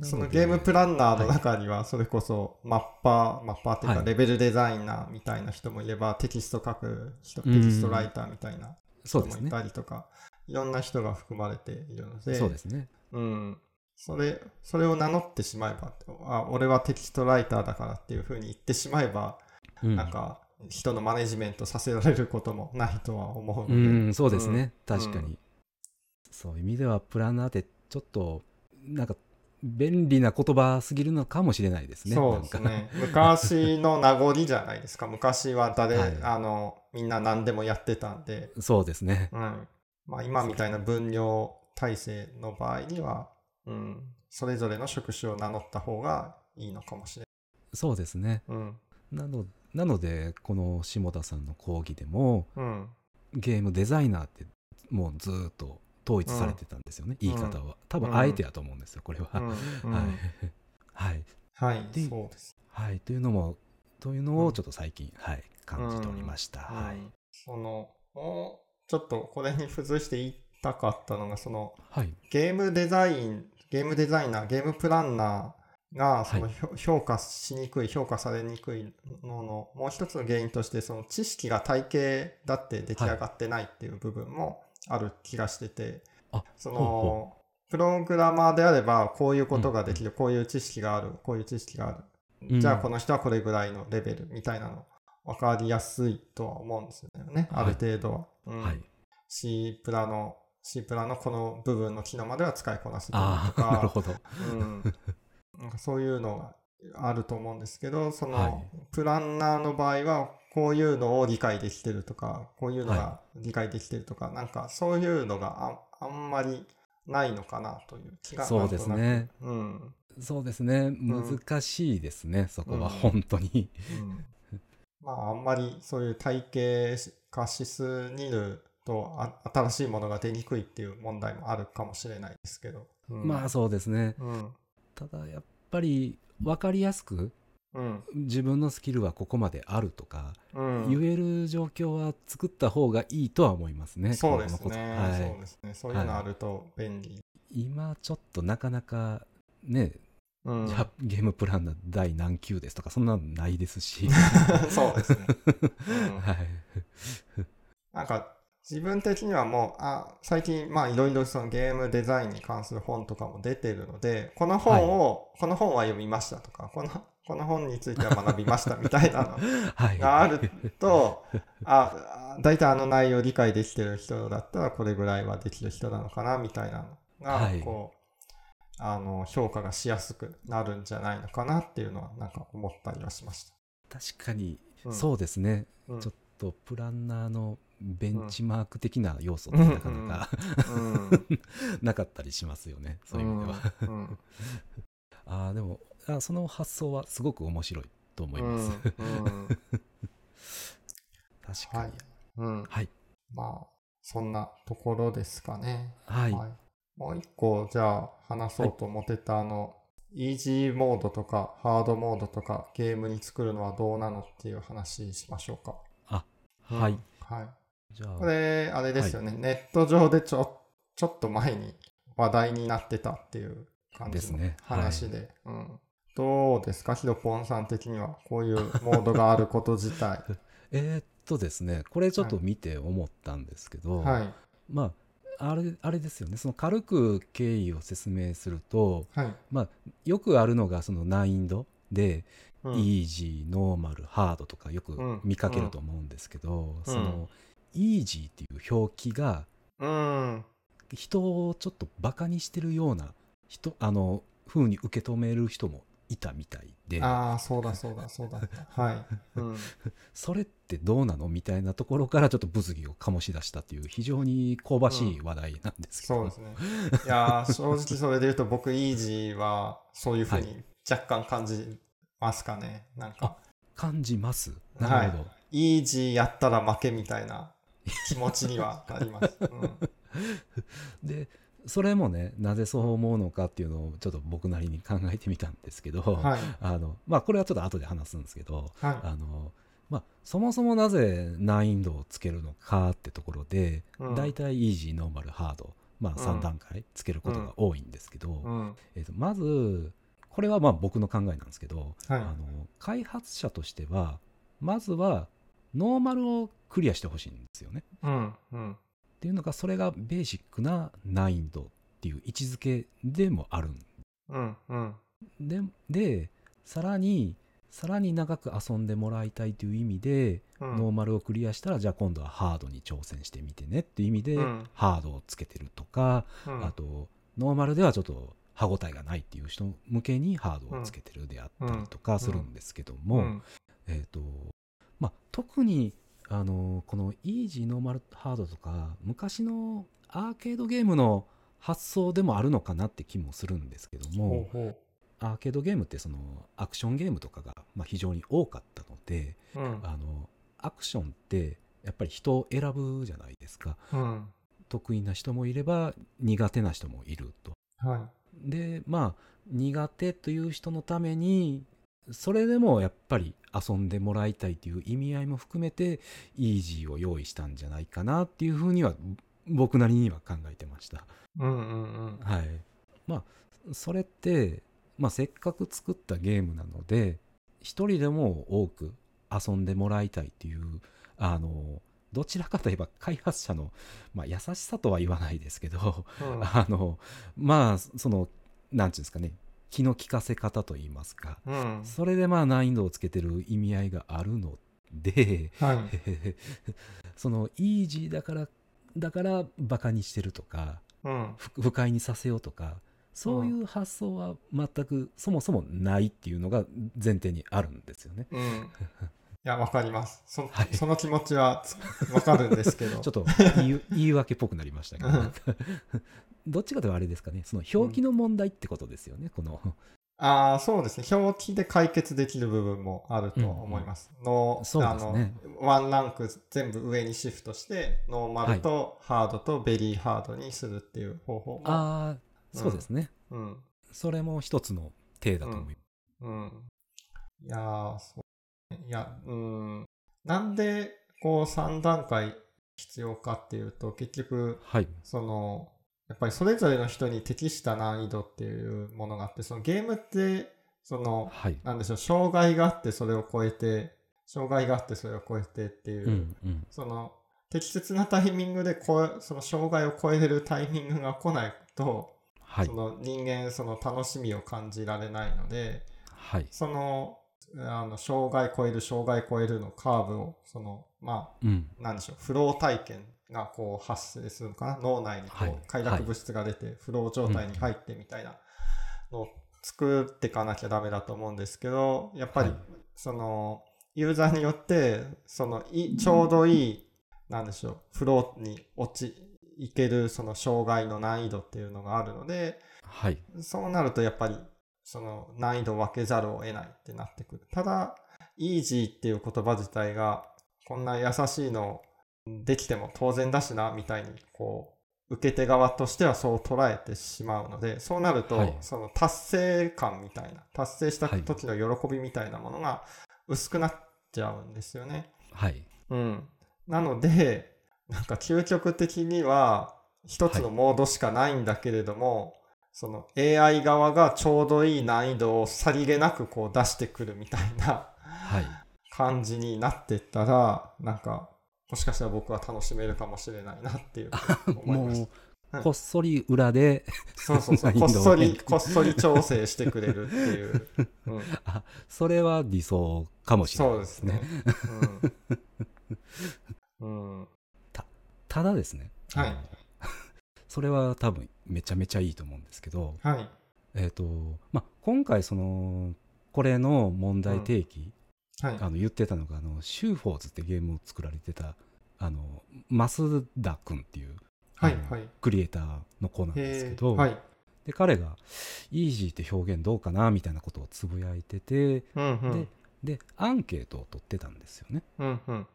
Speaker 1: そのゲームプランナーの中には、それこそマッパー、マッパーっていう
Speaker 2: はい。
Speaker 1: かレベルデザイナーみたいな人もいれば、テキスト書く人、テ
Speaker 2: うん。
Speaker 1: キストライターみたいな人もい。たりとか、いろんな人が含まれているので、
Speaker 2: そうですね。
Speaker 1: うん。それ、それを名乗ってしまえば、あ、俺はテキストライターだからっていうふうに言ってしまえば、
Speaker 2: うん。
Speaker 1: なんか、人のマネジメントさせられることもないとは思うので、
Speaker 2: うん、そうですね、
Speaker 1: うん。
Speaker 2: 確かに、そういう意味ではプランナーってちょっとなんか便利な言葉すぎるのかもしれないですね
Speaker 1: そうですね。昔の名残じゃないですか。昔は誰、
Speaker 2: はい
Speaker 1: あの、みんな何でもやってたんで、
Speaker 2: そうですね
Speaker 1: うん。まあ今みたいな分業体制の場合には、うん、それぞれの職種を名乗った方がいいのかもしれ
Speaker 2: そうですね
Speaker 1: ない。うん。
Speaker 2: なのなのでこの下田さんの講義でも
Speaker 1: うん。
Speaker 2: ゲームデザイナーってもうずーっと統一されてたんですよね、
Speaker 1: うん。
Speaker 2: 言い方は。多
Speaker 1: うん。
Speaker 2: 分あえてやと思うんですよこれは、
Speaker 1: うん。うん。
Speaker 2: はい。はい。
Speaker 1: はい。
Speaker 2: で
Speaker 1: そうです。
Speaker 2: はいというのもというのをちょっと最近、はい感じておりました、はい
Speaker 1: うん。その、もうちょっとこれに付随して言いたかったのが、その、
Speaker 2: はい。
Speaker 1: ゲームデザイン、ゲームデザイナー、ゲームプランナーがその、
Speaker 2: はい
Speaker 1: 評価しにくい、評価されにくいのの、もう一つの原因として、その知識が体系だって出来上がってないっていう部分もある気がしてて、
Speaker 2: あ
Speaker 1: その、プログラマーであれば、こういうことができる、こういう知識がある、こういう知識がある。
Speaker 2: うん。
Speaker 1: じゃあ、この人はこれぐらいのレベルみたいなの、分かりやすいとは思うんですよね。ある程度は。うん。
Speaker 2: はい。
Speaker 1: C プラの、C プラのこの部分の機能までは使いこなせてるとか、
Speaker 2: ほど。
Speaker 1: うん、なんかそういうのがあると思うんですけど、その、
Speaker 2: はい。
Speaker 1: プランナーの場合は、こういうのを理解できてるとか、こういうのが理解できてるとか、なんかそういうのがああんまりないのかなという気が
Speaker 2: そうですね。
Speaker 1: うん。
Speaker 2: そうですね。難しいですね、そこは
Speaker 1: うん。
Speaker 2: 本当に、
Speaker 1: うん。まあ、あんまりそういう体系化しすぎるとあ新しいものが出にくいっていう問題もあるかもしれないですけど。うん。
Speaker 2: まあそうですね。
Speaker 1: うん。
Speaker 2: ただやっぱり分かりやすく
Speaker 1: うん。
Speaker 2: 自分のスキルはここまであるとか、
Speaker 1: うん。
Speaker 2: 言える状況は作った方がいいとは思いますね
Speaker 1: そうですね、
Speaker 2: はい
Speaker 1: そうですね。そういうのあると便利。
Speaker 2: 今ちょっとなかなかね、
Speaker 1: うん、
Speaker 2: じゃあゲームプランナー第何級ですとかそんなのないですし、
Speaker 1: そうですね。うん
Speaker 2: はい、
Speaker 1: なんか自分的にはもう、あ、最近まあいろいろそのゲームデザインに関する本とかも出てるので、この本を、この本は読みましたとか、この、この本については学びましたみたいなの
Speaker 2: はい、
Speaker 1: があると、あ、大体あの内容を理解できてる人だったらこれぐらいはできる人なのかなみたいなのが、
Speaker 2: はい。
Speaker 1: こう、あの、評価がしやすくなるんじゃないのかなっていうのはなんか思ったりはしました。
Speaker 2: 確かに、
Speaker 1: うん。
Speaker 2: そうですね、
Speaker 1: うん。
Speaker 2: ちょっとプランナーのベンチマーク的な要素ってなかなか、
Speaker 1: うん。
Speaker 2: なかったりしますよねそういう意味では、あでもあその発想はすごく面白いと思います、確かに
Speaker 1: はい。うん。
Speaker 2: はい
Speaker 1: まあ、そんなところですかね。
Speaker 2: はい、
Speaker 1: もう一個、じゃあ、話そうと思ってた、あの、イージーモードとか、ハードモードとか、ゲームに作るのはどうなのっていう話しましょうか。
Speaker 2: あ
Speaker 1: うん
Speaker 2: はい、
Speaker 1: はい。
Speaker 2: じゃあ
Speaker 1: これ、あれですよね。ネット上でちょ、ちょっと前に話題になってたっていう感じの
Speaker 2: ですね
Speaker 1: 話で。うん。どうですかヒロポンさん的には、こういうモードがあること自体。
Speaker 2: えーっとですねこれちょっと見て思ったんですけど、
Speaker 1: はい。
Speaker 2: まああれあれですよねその軽く経緯を説明すると
Speaker 1: はい。
Speaker 2: まあよくあるのがその難易度で、
Speaker 1: うん
Speaker 2: イージーノーマルハードとかよく
Speaker 1: うん
Speaker 2: 見かけると思うんですけど、
Speaker 1: うん
Speaker 2: そのイージーっていう表記が
Speaker 1: うん。
Speaker 2: 人をちょっとバカにしてるような人あの風に受け止める人もいたみたいで
Speaker 1: ああ、そうだそうだそうだ。はい。うん。
Speaker 2: それってどうなのみたいなところからちょっと物議を醸し出したっていう非常に香ばしい話題なんですけど、
Speaker 1: そうですね。いやー、正直それで言うと僕、イージーはそういうふうに若干感じますかね。なんか、
Speaker 2: 感じますなるほど、
Speaker 1: イージーやったら負けみたいな気持ちにはなります。うん
Speaker 2: でそれもねなぜそう思うのかっていうのをちょっと僕なりに考えてみたんですけど、
Speaker 1: はい。
Speaker 2: あのまあこれはちょっと後で話すんですけど
Speaker 1: はい。
Speaker 2: あのまあそもそもなぜ難易度をつけるのかってところで、
Speaker 1: うん
Speaker 2: だいたいイージーノーマルハードまあ
Speaker 1: うん
Speaker 2: 3段階つけることが多いんですけど、
Speaker 1: うん。
Speaker 2: えーとまずこれはまあ僕の考えなんですけど、
Speaker 1: はい
Speaker 2: あの開発者としてはまずはノーマルをクリアしてほしいんですよね。
Speaker 1: うん。うん。
Speaker 2: っていうのがそれがベーシックな難易度っていう位置づけでもあるん
Speaker 1: うん。うん。
Speaker 2: ででさらにさらに長く遊んでもらいたいという意味で、
Speaker 1: うん
Speaker 2: ノーマルをクリアしたらじゃあ今度はハードに挑戦してみてねっていう意味で、
Speaker 1: うん
Speaker 2: ハードをつけてるとか、
Speaker 1: うん
Speaker 2: あとノーマルではちょっと歯応えがないっていう人向けにハードをつけてるであったりとかするんですけども、
Speaker 1: うん
Speaker 2: えーとまあ、特にあのこのイージーノーマルハードとか昔のアーケードゲームの発想でもあるのかなって気もするんですけど
Speaker 1: ほ
Speaker 2: もアーケードゲームってそのアクションゲームとかが、まあ、非常に多かったので
Speaker 1: う。うん。
Speaker 2: あのアクションってやっぱり人を選ぶじゃないですか
Speaker 1: うん。
Speaker 2: 得意な人もいれば苦手な人もいると。
Speaker 1: は
Speaker 2: でまあ苦手という人のためにそれでもやっぱり遊んでもらいたいという意味合いも含めてイージーを用意したんじゃないかなっていうふうには僕なりには考えてました。
Speaker 1: い。うん。うん。うん。
Speaker 2: はい。まあそれって、まあ、せっかく作ったゲームなので一人でも多く遊んでもらいたいっていうあのどちらかといえば開発者の、まあ、優しさとは言わないですけど
Speaker 1: うん
Speaker 2: あのまあそのなんていうんですかね気の利かせ方といいますか
Speaker 1: うん。
Speaker 2: それでまあ難易度をつけてる意味合いがあるので
Speaker 1: はい。
Speaker 2: そのイージーだからだからバカにしてるとか
Speaker 1: うん。
Speaker 2: 不不快にさせようとかそういう発想は全くそもそもないっていうのが前提にあるんですよね。
Speaker 1: うん。いや、わかります。そ
Speaker 2: はい
Speaker 1: その気持ちはつわかるんですけど。
Speaker 2: ちょっと言い言い訳っぽくなりましたけど
Speaker 1: うん
Speaker 2: どっちかというとあれですかねその表記の問題ってことですよね、この
Speaker 1: ああ、そうですね。表記で解決できる部分もあると思います。
Speaker 2: うですね
Speaker 1: あの、ワンランク全部上にシフトして、ノーマルとハードとベリーハードにするっていう方法も。
Speaker 2: ああそうですね、
Speaker 1: うん。
Speaker 2: それも一つの手だと思います。
Speaker 1: うん。いやー、そう。いや、うん。なんで、こう、3段階必要かっていうと、結局、
Speaker 2: はい
Speaker 1: その、やっぱりそれぞれの人に適した難易度っていうものがあって、そのゲームって、その、
Speaker 2: はい。
Speaker 1: なんでしょう、障害があってそれを超えて、障害があってそれを超えてっていう、
Speaker 2: うんうん。
Speaker 1: その、適切なタイミングで超え、その障害を超えれるタイミングが来ないと、
Speaker 2: はい
Speaker 1: そ。の人間その楽しみを感じられないので、
Speaker 2: はい。
Speaker 1: その、あの、障害超える、障害超えるのカーブを、その、ま
Speaker 2: うん。
Speaker 1: あ、なんでしょう、フロー体験がこう発生するのかな？脳内にこ
Speaker 2: はいう
Speaker 1: 快楽物質が出て、フロー状態に入ってみたいなのを作っていかなきゃダメだと思うんですけど、やっぱり
Speaker 2: はい、
Speaker 1: その、ユーザーによって、その、いちょうどいい、なんでしょう、フローに落ち、いけるその障害の難易度っていうのがあるので、
Speaker 2: はい。
Speaker 1: そうなるとやっぱりその難易度を分けざるを得ないってなってくる。ただ、イージーっていう言葉自体がこんな優しいのできても当然だしなみたいにこう受け手側としてはそう捉えてしまうので、そうなると、
Speaker 2: はい
Speaker 1: その達成感みたいな、達成した
Speaker 2: はい
Speaker 1: 時の喜びみたいなものが薄くなっちゃうんですよね。
Speaker 2: はい。
Speaker 1: うん。なので、なんか究極的には一つのモードしかないんだけれども、その AI 側がちょうどいい難易度をさりげなくこう出してくるみたいな
Speaker 2: はい。
Speaker 1: 感じになってったら、なんか、もしかしたら僕は楽しめるかもしれないなっていう思いま
Speaker 2: こっそり裏で、
Speaker 1: そうそうそう。こっそり、こっそり調整してくれるっていう。うん、
Speaker 2: あ、それは理想かもしれな
Speaker 1: そ
Speaker 2: いうでね。
Speaker 1: ですすね。うん。うん。
Speaker 2: ただですね。
Speaker 1: はい。
Speaker 2: それは多分めちゃめちゃいいと思うんですけど、
Speaker 1: はい。
Speaker 2: えっ、と、まあ、今回その、これの問題提起、
Speaker 1: はい。
Speaker 2: あの言ってたのが、あの、シューフォーズってゲームを作られてた、あの、増田くんっていう
Speaker 1: はい。はい。
Speaker 2: クリエイターの子なんですけど、
Speaker 1: はい。
Speaker 2: で彼が「イージーって表現どうかな?」みたいなことをつぶやいてて
Speaker 1: うんうん。
Speaker 2: でアンケートを取ってたんですよね
Speaker 1: うんうん。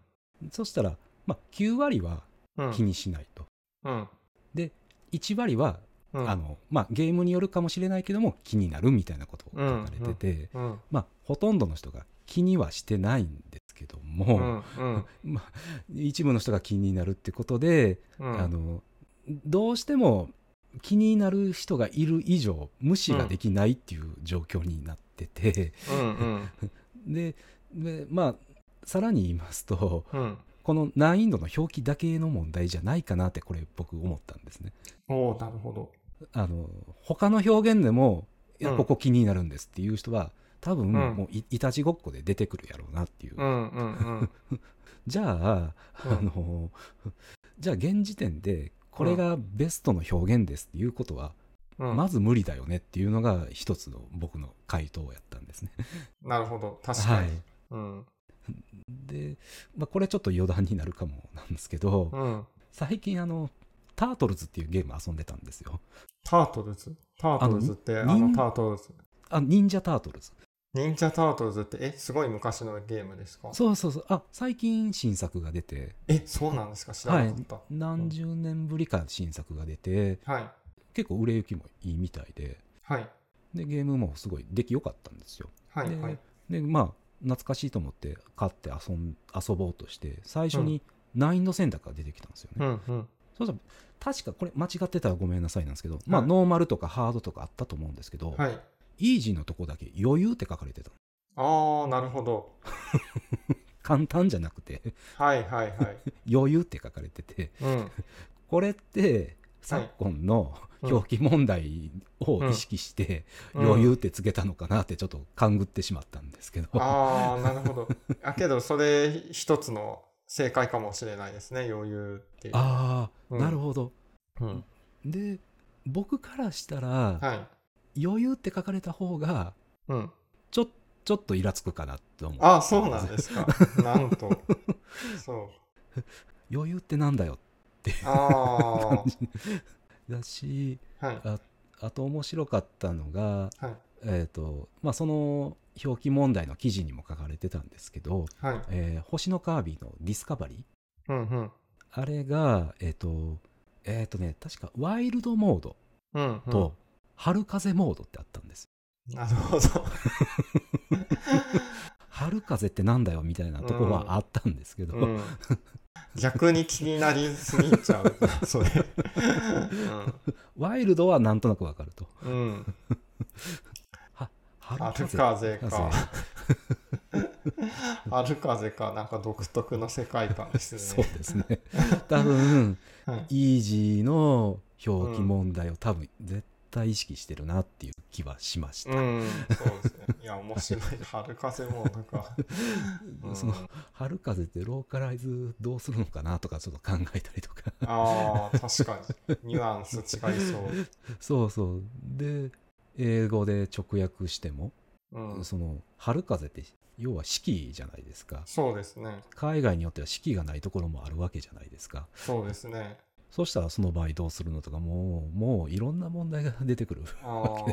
Speaker 2: そしたら、まあ、9割は
Speaker 1: うん。
Speaker 2: 気にしないと、
Speaker 1: うん。
Speaker 2: で1割は、
Speaker 1: うん。
Speaker 2: あのまあ、ゲームによるかもしれないけども気になるみたいなことを書かれてて、
Speaker 1: うん。
Speaker 2: まあ、ほとんどの人が気にはしてないんですけど
Speaker 1: う
Speaker 2: も、
Speaker 1: ん。うん。
Speaker 2: まあ、一部の人が気になるってことで、
Speaker 1: うん。
Speaker 2: あのどうしても気になる人がいる以上無視ができないっていう状況になってて、
Speaker 1: うんうん。
Speaker 2: ででまあさらに言いますと
Speaker 1: うん。
Speaker 2: この難易度の表記だけの問題じゃないかなってこれ僕思ったんですね。
Speaker 1: おおなるほど。
Speaker 2: あの他の表現でもいや
Speaker 1: うん
Speaker 2: ここ気になるんですっていう人は多分
Speaker 1: ん
Speaker 2: もういいたちごっこで出てくるやろうなっていう。じゃあ、
Speaker 1: うん
Speaker 2: あのじゃあ現時点でこれがベストの表現ですっていうことは、
Speaker 1: うん。
Speaker 2: まず無理だよねっていうのが一つの僕の回答やったんですね。
Speaker 1: なるほど。確かに。
Speaker 2: はい
Speaker 1: うん。
Speaker 2: で、まあ、これちょっと余談になるかもなんですけど、
Speaker 1: うん。
Speaker 2: 最近あのタートルズっていうゲーム遊んでたんですよ
Speaker 1: タートルズ？タートルズってあの
Speaker 2: 忍
Speaker 1: タートルズ？
Speaker 2: あ忍者タートルズ
Speaker 1: 忍者タートルズって、え、すごい昔のゲームですか？
Speaker 2: そうそうそうあ最近新作が出て
Speaker 1: え、そうなんですか？知らなかった。
Speaker 2: 何十年ぶりか新作が出て
Speaker 1: はい。
Speaker 2: 結構売れ行きもいいみたいで
Speaker 1: はい。
Speaker 2: でゲームもすごい出来良かったんですよ
Speaker 1: はい。
Speaker 2: で
Speaker 1: はい。
Speaker 2: でまあ懐かしいと思って買って遊ん遊ぼうとして最初に難易度選択が出てきたんですよね、
Speaker 1: うんうん。
Speaker 2: そうしたら確かこれ間違ってたらごめんなさいなんですけど、まあ
Speaker 1: はい
Speaker 2: ノーマルとかハードとかあったと思うんですけど、
Speaker 1: はい。
Speaker 2: イージーのとこだけ余裕って書かれてたの
Speaker 1: ああ、なるほど。
Speaker 2: 簡単じゃなくて
Speaker 1: はいはいはい。
Speaker 2: 余裕って書かれてて
Speaker 1: うん。
Speaker 2: これって昨今の
Speaker 1: うん
Speaker 2: 表記問題を意識して余裕ってつけたのかなってちょっと勘ぐってしまったんですけど、
Speaker 1: ああ、なるほど。あけど、それ一つの正解かもしれないですね、余裕っていう。
Speaker 2: ああ、
Speaker 1: うん
Speaker 2: なるほど
Speaker 1: うん。
Speaker 2: で僕からしたら、
Speaker 1: はい。
Speaker 2: 余裕って書かれた方が
Speaker 1: うん。
Speaker 2: ちょちょっとイラつくかなと思う
Speaker 1: ああ、そうなんですか。なんと。そう。
Speaker 2: 余裕ってなんだよ
Speaker 1: あ
Speaker 2: だし
Speaker 1: あ。はい。
Speaker 2: あと面白かったのが
Speaker 1: はい。
Speaker 2: えっ、とまあその表記問題の記事にも書かれてたんですけど
Speaker 1: はい。
Speaker 2: 「えー星のカービィ」のディスカバリー
Speaker 1: うんうん。
Speaker 2: あれがえっ、とえっ、とね確かワイルドモード
Speaker 1: うん、うん。
Speaker 2: と春風モードってあったんです。
Speaker 1: なるほど。
Speaker 2: 春風ってなんだよみたいなとこはあったんですけど、
Speaker 1: うん、逆に気になりすぎちゃう。それ
Speaker 2: ワイルドはなんとなくわかると。
Speaker 1: うん、春
Speaker 2: 春
Speaker 1: 風。
Speaker 2: 風
Speaker 1: か。春風。かなんか独特の世界観です
Speaker 2: そう
Speaker 1: ね
Speaker 2: ですね。多分、
Speaker 1: はい
Speaker 2: イージーの表記問題を多分絶対意識してるなっていう気はしました。
Speaker 1: うん、そうですね。いや、面白い。春風モードか。う ん
Speaker 2: その春風ってローカライズどうするのかなとかちょっと考えたりとか
Speaker 1: ああ、確かに。ニュアンス違いそう。
Speaker 2: そうそうで英語で直訳しても、
Speaker 1: うん、
Speaker 2: その春風って要は四季じゃないですか
Speaker 1: そうですね。
Speaker 2: 海外によっては四季がないところもあるわけじゃないですか
Speaker 1: そうですね。
Speaker 2: そしたらその場合どうするのとかもうもういろんな問題が出てくる
Speaker 1: ああ。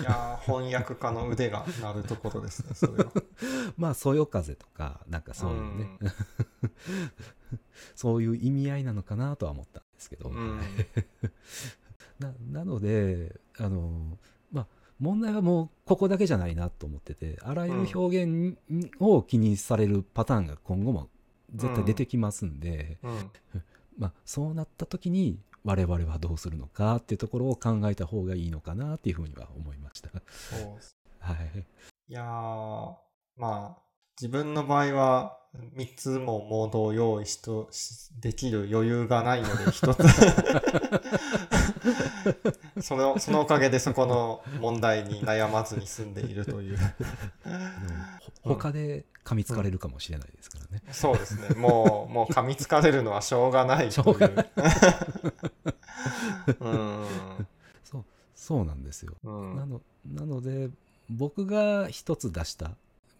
Speaker 1: いやー、翻訳家の腕が鳴るところですね、それは。
Speaker 2: まあそよ風とかなんかそういうね、そういう意味合いなのかなとは思ったんですけど、
Speaker 1: うん。
Speaker 2: ななのであのまあ問題はもうここだけじゃないなと思っててあらゆる表現を気にされるパターンが今後も絶対出てきますんで、
Speaker 1: うん。
Speaker 2: まあ、そうなった時に我々はどうするのかっていうところを考えた方がいいのかなっていうふうには思いました。
Speaker 1: そうです。
Speaker 2: はい、
Speaker 1: いやー、まあ、自分の場合は、3つもモードを用意しとしできる余裕がないので、1つ その、そのおかげでそこの問題に悩まずに済んでいるという。
Speaker 2: 他で噛みつかれるかもしれないですからね。
Speaker 1: そうですね。もう、もう噛みつかれるのはしょうがないという。
Speaker 2: しょう
Speaker 1: ん。
Speaker 2: そうそうなんですよ。
Speaker 1: うん。
Speaker 2: なのなので僕が一つ出した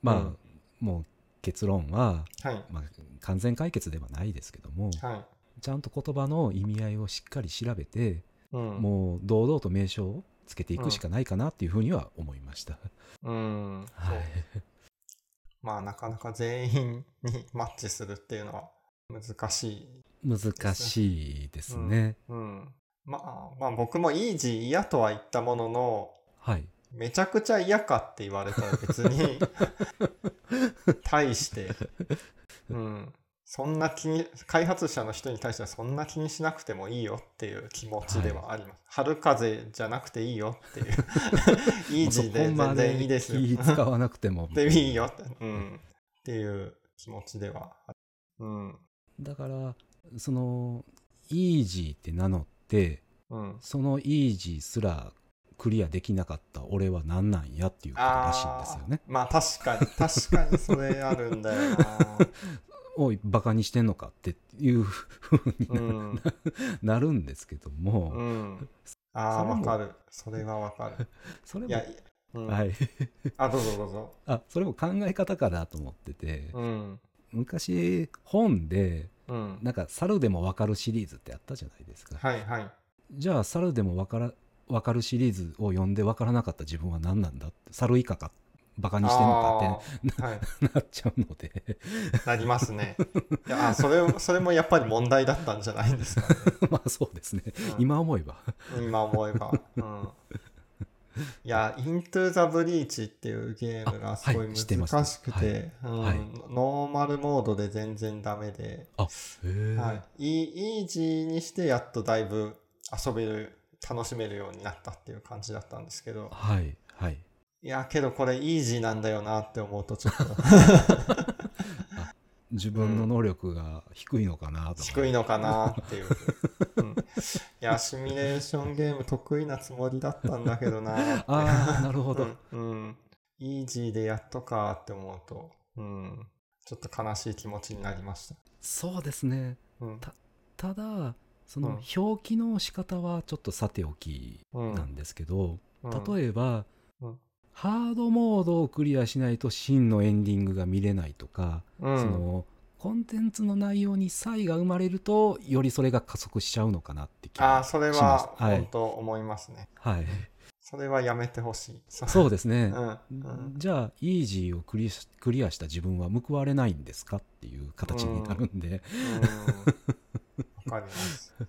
Speaker 2: まあ、
Speaker 1: うん
Speaker 2: もう結論は、
Speaker 1: はい。
Speaker 2: まあ、完全解決ではないですけども
Speaker 1: はい。
Speaker 2: ちゃんと言葉の意味合いをしっかり調べて、
Speaker 1: うん。
Speaker 2: もう堂々と名称をつけていくしかないかなっていうふうには思いました。
Speaker 1: うん。
Speaker 2: はい、
Speaker 1: まあ、なかなか全員にマッチするっていうのは難しい。
Speaker 2: 難しいですね。
Speaker 1: うん。まあ、まあ僕もイージー嫌とは言ったものの、
Speaker 2: はい。
Speaker 1: めちゃくちゃ嫌かって言われたら別に 対して、うん。そんな気に、開発者の人に対してはそんな気にしなくてもいいよっていう気持ちではあります。春風じゃなくていいよっていう。イージーで全然いいですよ。
Speaker 2: 気使わなくても。
Speaker 1: でいいよって、うん。っていう気持ちではある。うん。
Speaker 2: だから、その、イージーって名乗って、
Speaker 1: うん。
Speaker 2: そのイージーすらクリアできなかった俺は何なんやっていうことらしいんですよね。
Speaker 1: まあ確かに、確かにそれあるんだよな。
Speaker 2: おい、バカにしてんのかっていうふうに
Speaker 1: うん。
Speaker 2: なるんですけども、
Speaker 1: うん。ああ、わかる。それはわかる。
Speaker 2: それも
Speaker 1: いや、うん、
Speaker 2: はい、
Speaker 1: あ、どうぞどうぞ。
Speaker 2: あそれも考え方かなと思ってて、
Speaker 1: うん。
Speaker 2: 昔本で
Speaker 1: うん。
Speaker 2: なんか猿でもわかるシリーズってあったじゃないですか。
Speaker 1: はいはい。
Speaker 2: じゃあ猿でもわからわかるシリーズを読んでわからなかった自分は何なんだって猿以下かバカにしてんのかって
Speaker 1: あーはい。
Speaker 2: なっちゃうので。
Speaker 1: なりますね。いや、あそれ、それもやっぱり問題だったんじゃないんですかね。
Speaker 2: まあそうですね、
Speaker 1: うん。
Speaker 2: 今思えば。
Speaker 1: 今思えば。うん。いや、Into the Breach っていうゲームがすごい難しくて、うん
Speaker 2: はい。
Speaker 1: ノーマルモードで全然ダメで、
Speaker 2: あ
Speaker 1: はい、イイージーにしてやっとだいぶ遊べる、楽しめるようになったっていう感じだったんですけど、
Speaker 2: はいはい
Speaker 1: いや、けどこれイージーなんだよなって思うとちょっと
Speaker 2: 自分の能力が低いのかなとか、
Speaker 1: 低いのかなっていう。うん、いや、シミュレーションゲーム得意なつもりだったんだけどなって。
Speaker 2: ああなるほど、
Speaker 1: うん、うん。イージーでやっとかって思うと、うん。ちょっと悲しい気持ちになりました。
Speaker 2: そうですね
Speaker 1: うん。
Speaker 2: ただその
Speaker 1: うん
Speaker 2: 表記の仕方はちょっとさておき
Speaker 1: うん。
Speaker 2: なんですけど、
Speaker 1: うん
Speaker 2: 例えば、
Speaker 1: うん
Speaker 2: ハードモードをクリアしないと真のエンディングが見れないとか、
Speaker 1: うん
Speaker 2: そのコンテンツの内容に差異が生まれるとよりそれが加速しちゃうのかなって気
Speaker 1: ああ、
Speaker 2: が
Speaker 1: それ
Speaker 2: しま
Speaker 1: は
Speaker 2: したはい
Speaker 1: 本当思いますね。
Speaker 2: はい
Speaker 1: それはやめてほしい。そ
Speaker 2: そうですね、
Speaker 1: うん。うん。
Speaker 2: じゃあイージーをクリアクリアした自分は報われないんですかっていう形になるんで、
Speaker 1: うんわかります。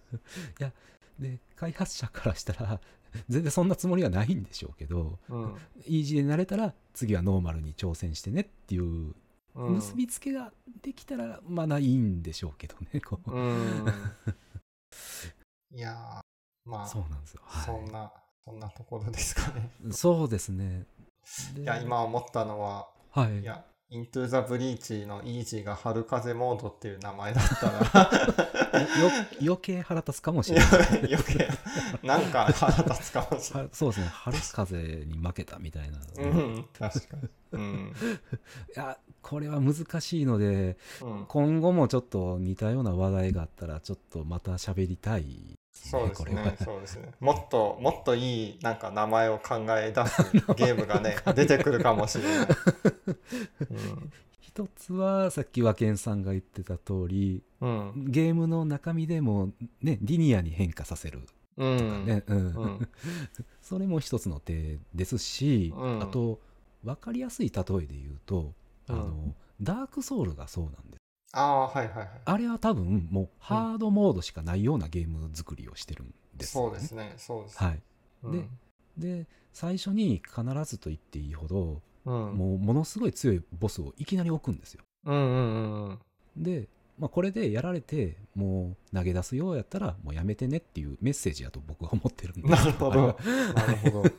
Speaker 2: で開発者からしたら 全然そんなつもりはないんでしょうけど
Speaker 1: うん。
Speaker 2: イージーで慣れたら次はノーマルに挑戦してねっていう
Speaker 1: うん。
Speaker 2: 結びつけができたらまだいいんでしょうけどねこう、
Speaker 1: うん。いやー、まあ、
Speaker 2: そうなんですよ、はい
Speaker 1: そんな、そんなところですかね。
Speaker 2: そうですねで
Speaker 1: いや、今思ったのは、
Speaker 2: はい
Speaker 1: いや、イントゥ・ザ・ブリーチのイージーが春風モードっていう名前だったら
Speaker 2: よ余計腹立つかもし
Speaker 1: い
Speaker 2: れ
Speaker 1: や
Speaker 2: ない
Speaker 1: 余計なんか腹立つかもしれない。
Speaker 2: はそうですね春風に負けたみたいな、い
Speaker 1: うん、確かに。うん。
Speaker 2: やこれは難しいので
Speaker 1: うん、
Speaker 2: 今後もちょっと似たような話題があったらちょっとまた喋りたい
Speaker 1: そうですね、そうですね。もっと、もっといい、なんか名前を考え出すゲームがね、出てくるかもしれない。
Speaker 2: 一つはさっき和健さんが言ってた通り
Speaker 1: うん。うん。
Speaker 2: ゲームの中身でもねリニアに変化させる
Speaker 1: うん。
Speaker 2: ね、うん
Speaker 1: うん
Speaker 2: それも一つの手ですし、
Speaker 1: うん
Speaker 2: あと分かりやすい例えで言うと、あの
Speaker 1: うん
Speaker 2: ダークソウルがそうなんです
Speaker 1: ああ、はいはいはい。
Speaker 2: あれは多分もうハードモードしかないようなゲーム作りをしてるんですよ、ね、
Speaker 1: そうですね、そうです。
Speaker 2: はい
Speaker 1: うん
Speaker 2: で最初に必ずと言っていいほど、
Speaker 1: うん。
Speaker 2: もうものすごい強いボスをいきなり置くんですよ
Speaker 1: うんうんうんうん。
Speaker 2: で、まあ、これでやられてもう投げ出すようやったらもうやめてねっていうメッセージやと僕は思ってるんです
Speaker 1: なるほど。なるほど。うん。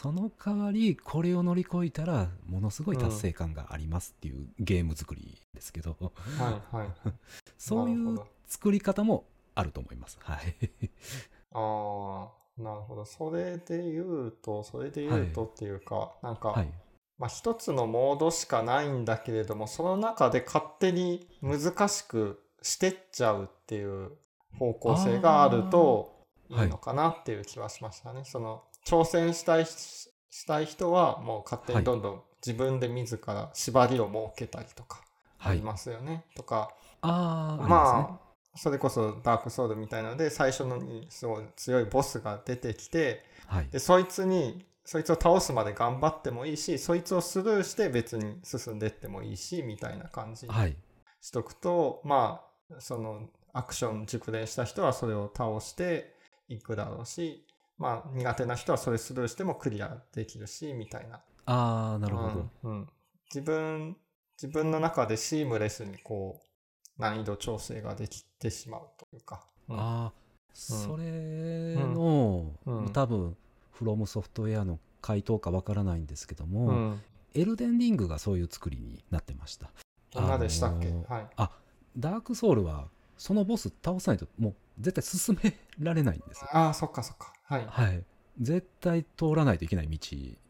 Speaker 2: その代わりこれを乗り越えたらものすごい達成感がありますっていうゲーム作りですけど、
Speaker 1: はいはい。
Speaker 2: そういう作り方もあると思いますはい
Speaker 1: ああ、なるほど。それで言うと、それで言うとっていうか、なんか、
Speaker 2: はい
Speaker 1: まあ一つのモードしかないんだけれども、その中で勝手に難しくしてっちゃうっていう方向性があるといいのかなっていう気はしましたね。その、挑戦したい、したい人はもう勝手にどんどん自分で自ら縛りを設けたりとかあ
Speaker 2: はい。
Speaker 1: りますよね。とか、
Speaker 2: ああ
Speaker 1: まあ、それこそダークソウルみたいなので最初のにすごい強いボスが出てきて
Speaker 2: あはい。
Speaker 1: でそいつにそいつを倒すまで頑張ってもいいしそいつをスルーして別に進んでってもいいしみたいな感じに
Speaker 2: はい。
Speaker 1: しとくと、まあそのアクション熟練した人はそれを倒していくだろうしまあ苦手な人はそれスルーしてもクリアできるしみたいな。
Speaker 2: ああなるほど、
Speaker 1: うんうん。自分自分の中でシームレスにこう難易度調整ができてしまうというか、うん。
Speaker 2: ああそれの、
Speaker 1: うん。
Speaker 2: 多分フロムソフトウェアの回答かわからないんですけども、
Speaker 1: うん、
Speaker 2: エルデンリングがそういう作りになってました。
Speaker 1: どんなでしたっけ、
Speaker 2: あのー
Speaker 1: はい。
Speaker 2: ダークソウルはそのボス倒さないともう絶対進められないんですよ。
Speaker 1: ああそっかそっか。はい。
Speaker 2: はい。絶対通らないといけない道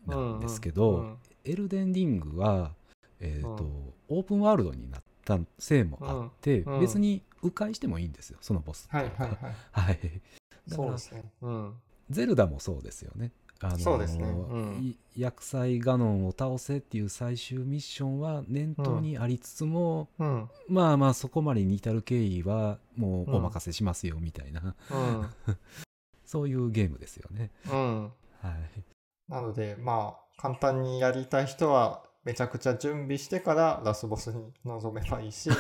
Speaker 2: なんですけど、
Speaker 1: うん
Speaker 2: エルデンリングは、えーと
Speaker 1: うん。
Speaker 2: オープンワールドになったせいもあって、
Speaker 1: うんうん。
Speaker 2: 別に迂回してもいいんですよそのボスって
Speaker 1: は。いはいはい。
Speaker 2: はい。
Speaker 1: そうですね。うん。
Speaker 2: ゼルダもそうですよね。あのー
Speaker 1: そうですね。うん。
Speaker 2: い薬剤ガノンを倒せっていう最終ミッションは念頭にありつつも、
Speaker 1: うん。
Speaker 2: まあまあそこまでに至る経緯はも
Speaker 1: う
Speaker 2: うんお任せしますよみたいな、
Speaker 1: うん。
Speaker 2: そういうゲームですよね。
Speaker 1: うん。
Speaker 2: はい、
Speaker 1: なのでまあ簡単にやりたい人はめちゃくちゃ準備してからラスボスに臨めばいいし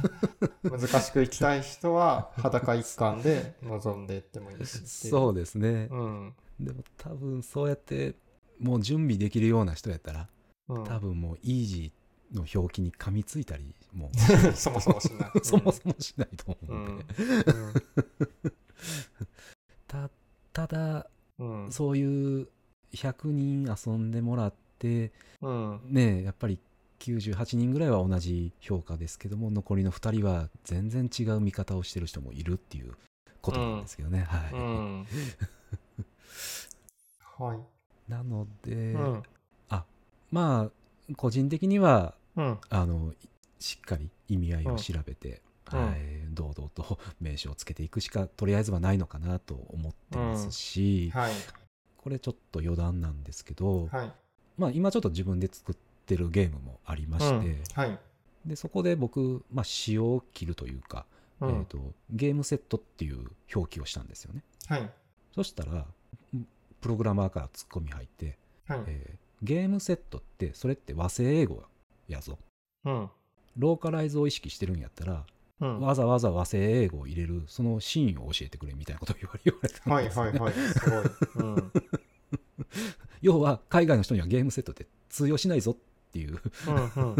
Speaker 1: 難しくいきたい人は裸一貫で臨んでいってもいいし
Speaker 2: そうですね、
Speaker 1: うん
Speaker 2: でも多分そうやってもう準備できるような人やったら
Speaker 1: うん。
Speaker 2: 多分もうイージーの表記に噛みついたりも。
Speaker 1: そもそもしない
Speaker 2: う。そもそもしないと思
Speaker 1: う
Speaker 2: うん。で、
Speaker 1: ん。
Speaker 2: たただ
Speaker 1: うん。うん
Speaker 2: そういう100人遊んでもらって
Speaker 1: うん。
Speaker 2: ねやっぱり98人ぐらいは同じ評価ですけども残りの2人は全然違う見方をしてる人もいるっていうことなんですけどね、はい、
Speaker 1: うんはい。
Speaker 2: なので、
Speaker 1: うん。
Speaker 2: まあ個人的には
Speaker 1: うん。
Speaker 2: あのしっかり意味合いを調べて、
Speaker 1: うん。
Speaker 2: はい、堂々と 名称をつけていくしかとりあえずはないのかなと思ってますし、
Speaker 1: はい。
Speaker 2: これちょっと余談なんですけど、
Speaker 1: はい。
Speaker 2: まあ、今ちょっと自分で作ってるゲームもありまして、
Speaker 1: うん。はい。
Speaker 2: でそこで僕、まあ、仕様を切るというか、
Speaker 1: うん。
Speaker 2: えー、とゲームセットっていう表記をしたんですよね。
Speaker 1: はい。
Speaker 2: そしたらんプログラマーからツッコミ入って、
Speaker 1: はい
Speaker 2: えーゲームセットってそれって和製英語やぞ
Speaker 1: うん
Speaker 2: ローカライズを意識してるんやったら
Speaker 1: うん
Speaker 2: わざわざ和製英語を入れるそのシーンを教えてくれみたいなことを言われたん
Speaker 1: はい
Speaker 2: ですよ
Speaker 1: はいはい。すごい。うん。
Speaker 2: 要は海外の人にはゲームセットって通用しないぞっていう
Speaker 1: うんうん。
Speaker 2: っ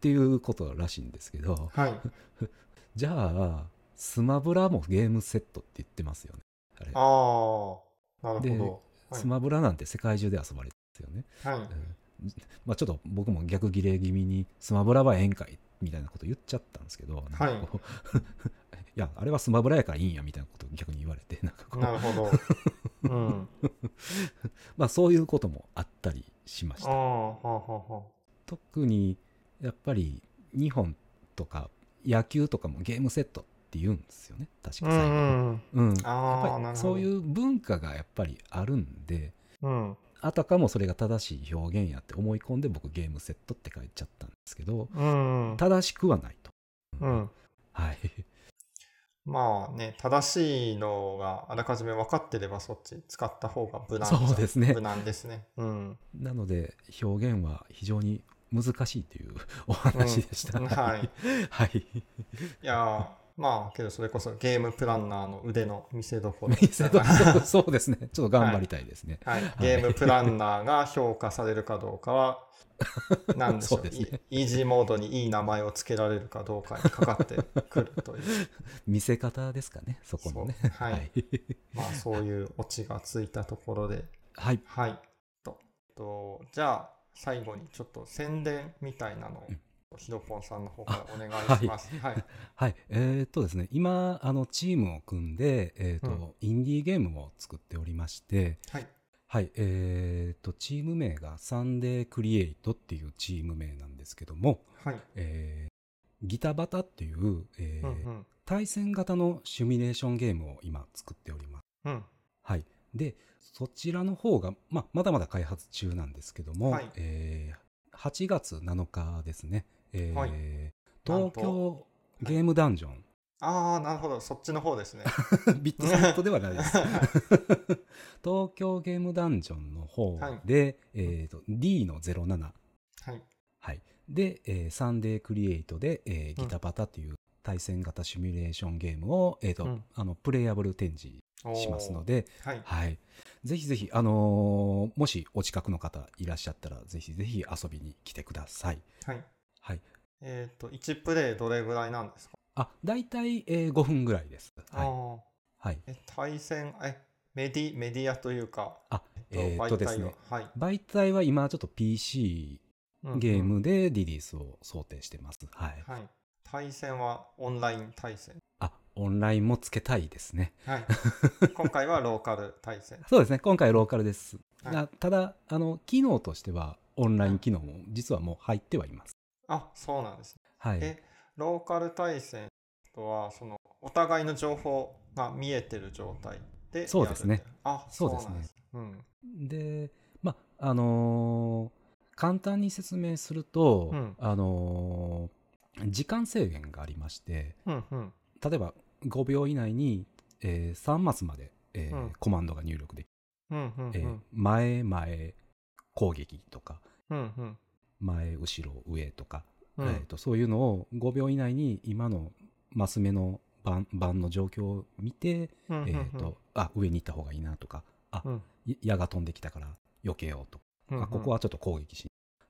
Speaker 2: ていうことらしいんですけど
Speaker 1: はい。
Speaker 2: じゃあスマブラもゲームセットって言ってますよねあれ
Speaker 1: ああ、なるほど。はい
Speaker 2: スマブラなんて世界中で遊ばれてますよね、
Speaker 1: はい。
Speaker 2: うんまあ、ちょっと僕も逆ギレ気味にスマブラはええんかいみたいなこと言っちゃったんですけどなんかこう いやあれはスマブラやからいいんやみたいなことを逆に言われてなんかこう
Speaker 1: なるほど。うん。
Speaker 2: まあそういうこともあったりしました
Speaker 1: ああ、はあはあは
Speaker 2: 特にやっぱり日本とか野球とかもゲームセットって言うんですよね確か最後、
Speaker 1: んうん
Speaker 2: うんやっぱ。りそういう文化がやっぱりあるんで
Speaker 1: うん。
Speaker 2: あたかもそれが正しい表現やって思い込んで僕ゲームセットって書いちゃったんですけど
Speaker 1: うん。
Speaker 2: 正しくはないと、
Speaker 1: うん。
Speaker 2: はい
Speaker 1: まあね、正しいのがあらかじめ分かってればそっち使った方が無難
Speaker 2: そうですね
Speaker 1: 無難ですね。うん。
Speaker 2: なので表現は非常に難しいというお話でした、
Speaker 1: うんはい。
Speaker 2: はい
Speaker 1: いやーまあけどそれこそゲームプランナーの腕の見せ所。
Speaker 2: 見せどそうそうですね。ちょっと頑張りたいですね、
Speaker 1: はい、ゲームプランナーが評価されるかどうかは、なんでしょう。
Speaker 2: ね。
Speaker 1: イイージーモードにいい名前を付けられるかどうかにかかってくるという、
Speaker 2: 見せ方ですかねそこのね。
Speaker 1: そう。はい。
Speaker 2: はい、
Speaker 1: まあそういうオチがついたところで、
Speaker 2: はい。
Speaker 1: はい。ととじゃあ最後にちょっと宣伝みたいなのを
Speaker 2: うん、
Speaker 1: ひろぽんさんの方からお願いします。はい。
Speaker 2: はい、えーっとですね、今、あの、チームを組んで、えーっと、
Speaker 1: うん
Speaker 2: インディーゲームを作っておりまして、
Speaker 1: はい。
Speaker 2: はい、えーっと、チーム名がサンデークリエイトっていうチーム名なんですけども、
Speaker 1: はい。
Speaker 2: えーギタバタっていう、えー
Speaker 1: うんうん。
Speaker 2: 対戦型のシミュレーションゲームを今作っております。
Speaker 1: うん。
Speaker 2: はい。で、そちらの方が、まあ、まだまだ開発中なんですけども、
Speaker 1: はい
Speaker 2: えー8月7日ですね、えー
Speaker 1: はい
Speaker 2: 東京ゲームダンジョン、
Speaker 1: ああ、なるほど。そっちの方ですね。
Speaker 2: ビットセットではないです。東京ゲームダンジョンの方で、えーと D の07、
Speaker 1: はい。
Speaker 2: はい、で、えーサンデークリエイトで、えーギタパタという対戦型シミュレーションゲームを、えーと
Speaker 1: うん
Speaker 2: あのプレイアブル展示しますので。
Speaker 1: はい。
Speaker 2: はい、ぜひぜひ、あのーもしお近くの方いらっしゃったら、ぜひぜひ遊びに来てください。
Speaker 1: はい。
Speaker 2: はい、
Speaker 1: えっ、と、1プレイどれぐらいなんですか、
Speaker 2: あ大体、えー5分ぐらいです。はい。はい、
Speaker 1: え、対戦、え、メディ、メディアというか、
Speaker 2: あ
Speaker 1: えっと
Speaker 2: ですね
Speaker 1: ははい。
Speaker 2: 媒体は今ちょっと PC ゲームでリリースを想定してます。はい。
Speaker 1: はい。対戦はオンライン対戦。
Speaker 2: あ、オンラインもつけたいですね。
Speaker 1: はい。今回はローカル対戦。
Speaker 2: そうですね。今回ローカルです。
Speaker 1: はい
Speaker 2: がただ、あの、機能としてはオンライン機能も実はもう入ってはいます。
Speaker 1: あ、そうなんですね。
Speaker 2: はい。
Speaker 1: え、ローカル対戦とは、その、お互いの情報が見えてる状態でやる
Speaker 2: そうですね。
Speaker 1: あ、
Speaker 2: そうですね
Speaker 1: うん。
Speaker 2: で、まあ、あのー簡単に説明すると、
Speaker 1: うん
Speaker 2: あのー時間制限がありまして、
Speaker 1: うんうん。
Speaker 2: 例えば5秒以内に、え3マスまで、えー
Speaker 1: うん
Speaker 2: コマンドが入力でき
Speaker 1: うんうん
Speaker 2: えー
Speaker 1: うん。
Speaker 2: 前前攻撃とか
Speaker 1: うんうん。
Speaker 2: 前後ろ上とか、
Speaker 1: うん。
Speaker 2: えー、とそういうのを5秒以内に今のマス目の番番の状況を見て、
Speaker 1: うんうん
Speaker 2: えー、とあ上に行った方がいいなとかあ、
Speaker 1: うん。
Speaker 2: い矢が飛んできたから避けようとか、
Speaker 1: うんうん。
Speaker 2: あここはちょっと攻撃し、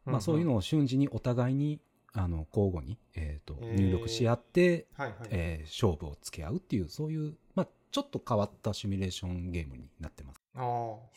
Speaker 1: うん
Speaker 2: まあ、そういうのを瞬時にお互いにあの交互に、えー、と入力し合って、
Speaker 1: はいはい。
Speaker 2: えー勝負をつけ合うっていうそういう、まあ、ちょっと変わったシミュレーションゲームになってます。
Speaker 1: ああ、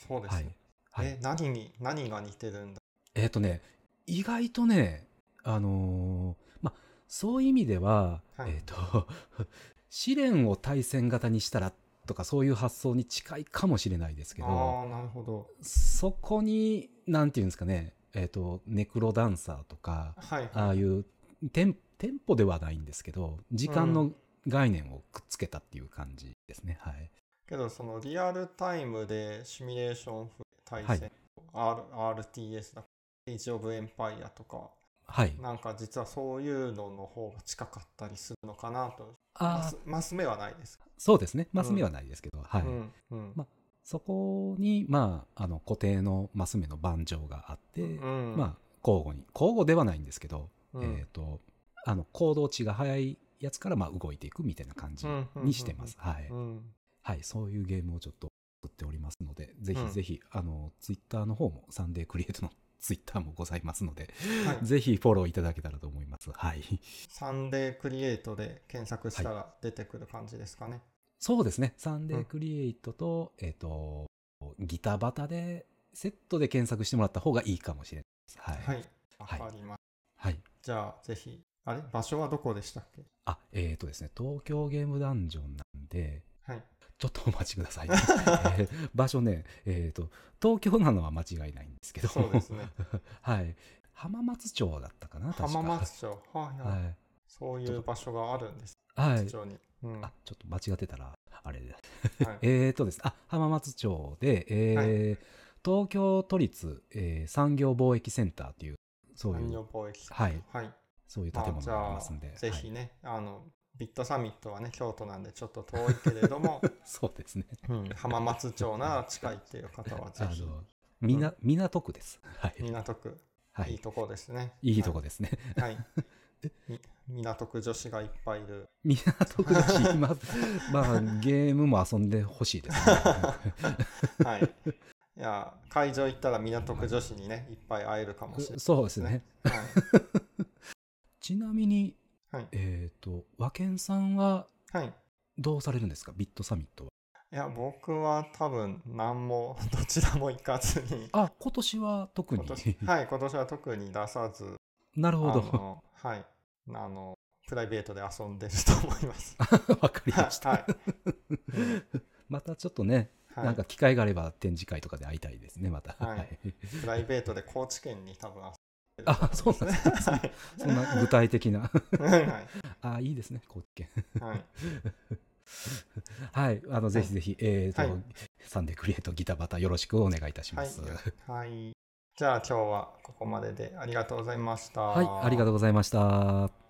Speaker 1: そうです
Speaker 2: はい。
Speaker 1: ね。
Speaker 2: はい。
Speaker 1: え、何に、何が似てるんだ？
Speaker 2: えっ、とね、意外とね、あのーま、そういう意味では、
Speaker 1: はい
Speaker 2: えっ、と、試練を対戦型にしたらとかそういう発想に近いかもしれないですけど、
Speaker 1: なるほど。
Speaker 2: そこに、なんていうんですかね、えっ、と、ネクロダンサーとか、
Speaker 1: はいはい。
Speaker 2: ああいうテン、テンポではないんですけど、時間の概念をくっつけたっていう感じですね。はい。
Speaker 1: けど、そのリアルタイムでシミュレーション対
Speaker 2: はい
Speaker 1: 戦、R、RTS だ、エイジ・オブ・エンパイアとか、
Speaker 2: はい。
Speaker 1: なんか実はそういうのの方が近かったりするのかなと。マ
Speaker 2: あ
Speaker 1: スマス目はないです。か、
Speaker 2: そうですね。マス目はないですけど、はい。
Speaker 1: うん。うん
Speaker 2: まそこに、まあ、あの固定のマス目の盤上があって、
Speaker 1: うん。
Speaker 2: まあ、交互に。交互ではないんですけど、
Speaker 1: うん。
Speaker 2: えっ、とあの行動値が速いやつからまあ動いていくみたいな感じ
Speaker 1: うんうんうん
Speaker 2: にしてます。はい、そういうゲームをちょっと作っておりますので、ぜひぜひ、あのツイッターの方もサンデークリエイトのツイッターもございますので、
Speaker 1: はい。
Speaker 2: ぜひフォローいただけたらと思います。はい。
Speaker 1: サンデークリエイトで検索したら出てくる感じですかね。
Speaker 2: そうですね。サンデークリエイトと、えっ、と、ギタバタでセットで検索してもらった方がいいかもしれないです。はい。
Speaker 1: はい。かります。
Speaker 2: はい。
Speaker 1: じゃあ、ぜひ。あれ？場所はどこでしたっけ？
Speaker 2: あ、えっ、とですね、東京ゲームダンジョンなんで、
Speaker 1: はい。
Speaker 2: ちょっとお待ちくださいね。えー場所ね、えっ、と、東京なのは間違いないんですけど、
Speaker 1: そうですね。
Speaker 2: はい。浜松町だったかな、確か
Speaker 1: 浜松町。はいはい。
Speaker 2: はい。
Speaker 1: そういう場所があるんです。
Speaker 2: はい。
Speaker 1: うん。
Speaker 2: あ、ちょっと間違ってたら、あれで。
Speaker 1: はい
Speaker 2: えーとですね、あ、浜松町で、えー東京都立、えー産業貿易センターという、そういう、
Speaker 1: 産業貿易。
Speaker 2: はい、
Speaker 1: はい。
Speaker 2: そういう
Speaker 1: まあ、
Speaker 2: 建物がありますんで、
Speaker 1: ぜひ
Speaker 2: はい
Speaker 1: ね、あの、ビットサミットはね、京都なんでちょっと遠いけれども、
Speaker 2: そうですね。
Speaker 1: うん、浜松町なら近いっていう方はぜ
Speaker 2: あ
Speaker 1: ひ、
Speaker 2: の、みな、港区です。はい。
Speaker 1: 港区、
Speaker 2: はいい。
Speaker 1: いとこですね。
Speaker 2: いいとこですね。
Speaker 1: はい。み港区女子がいっぱいいる。
Speaker 2: 港区だし、今、まあ、ゲームも遊んでほしいですね。
Speaker 1: はい。いや、会場行ったら港区女子にね、いっぱい会えるかもしれない。
Speaker 2: そうですね。
Speaker 1: は
Speaker 2: ちなみに、
Speaker 1: い。はい。
Speaker 2: えっ、と、和健さんは
Speaker 1: はい。
Speaker 2: どうされるんですか？ビットサミットは。
Speaker 1: いや、僕は多分何も、どちらも行かずに、
Speaker 2: あ、今年は特に
Speaker 1: はい、今年は特に出さず、
Speaker 2: なるほど。
Speaker 1: はい。あの、プライベートで遊んでると思います。
Speaker 2: わかりました。
Speaker 1: はい。
Speaker 2: またちょっとね、
Speaker 1: はい
Speaker 2: なんか機会があれば展示会とかで会いたいですね、また。
Speaker 1: はいプライベートで高知県に多分
Speaker 2: あ、そうなんですか。そ ん
Speaker 1: はい
Speaker 2: そんな具体的な。
Speaker 1: は
Speaker 2: あ、いいですね、高知県。
Speaker 1: い。はい。
Speaker 2: はい、あの、ぜひぜひ、えっと、
Speaker 1: はい
Speaker 2: サンデークリエイトギターバタよろしくお願いいたします。
Speaker 1: はいはい。じゃあ今日はここまででありがとうございました。
Speaker 2: はい、ありがとうございました。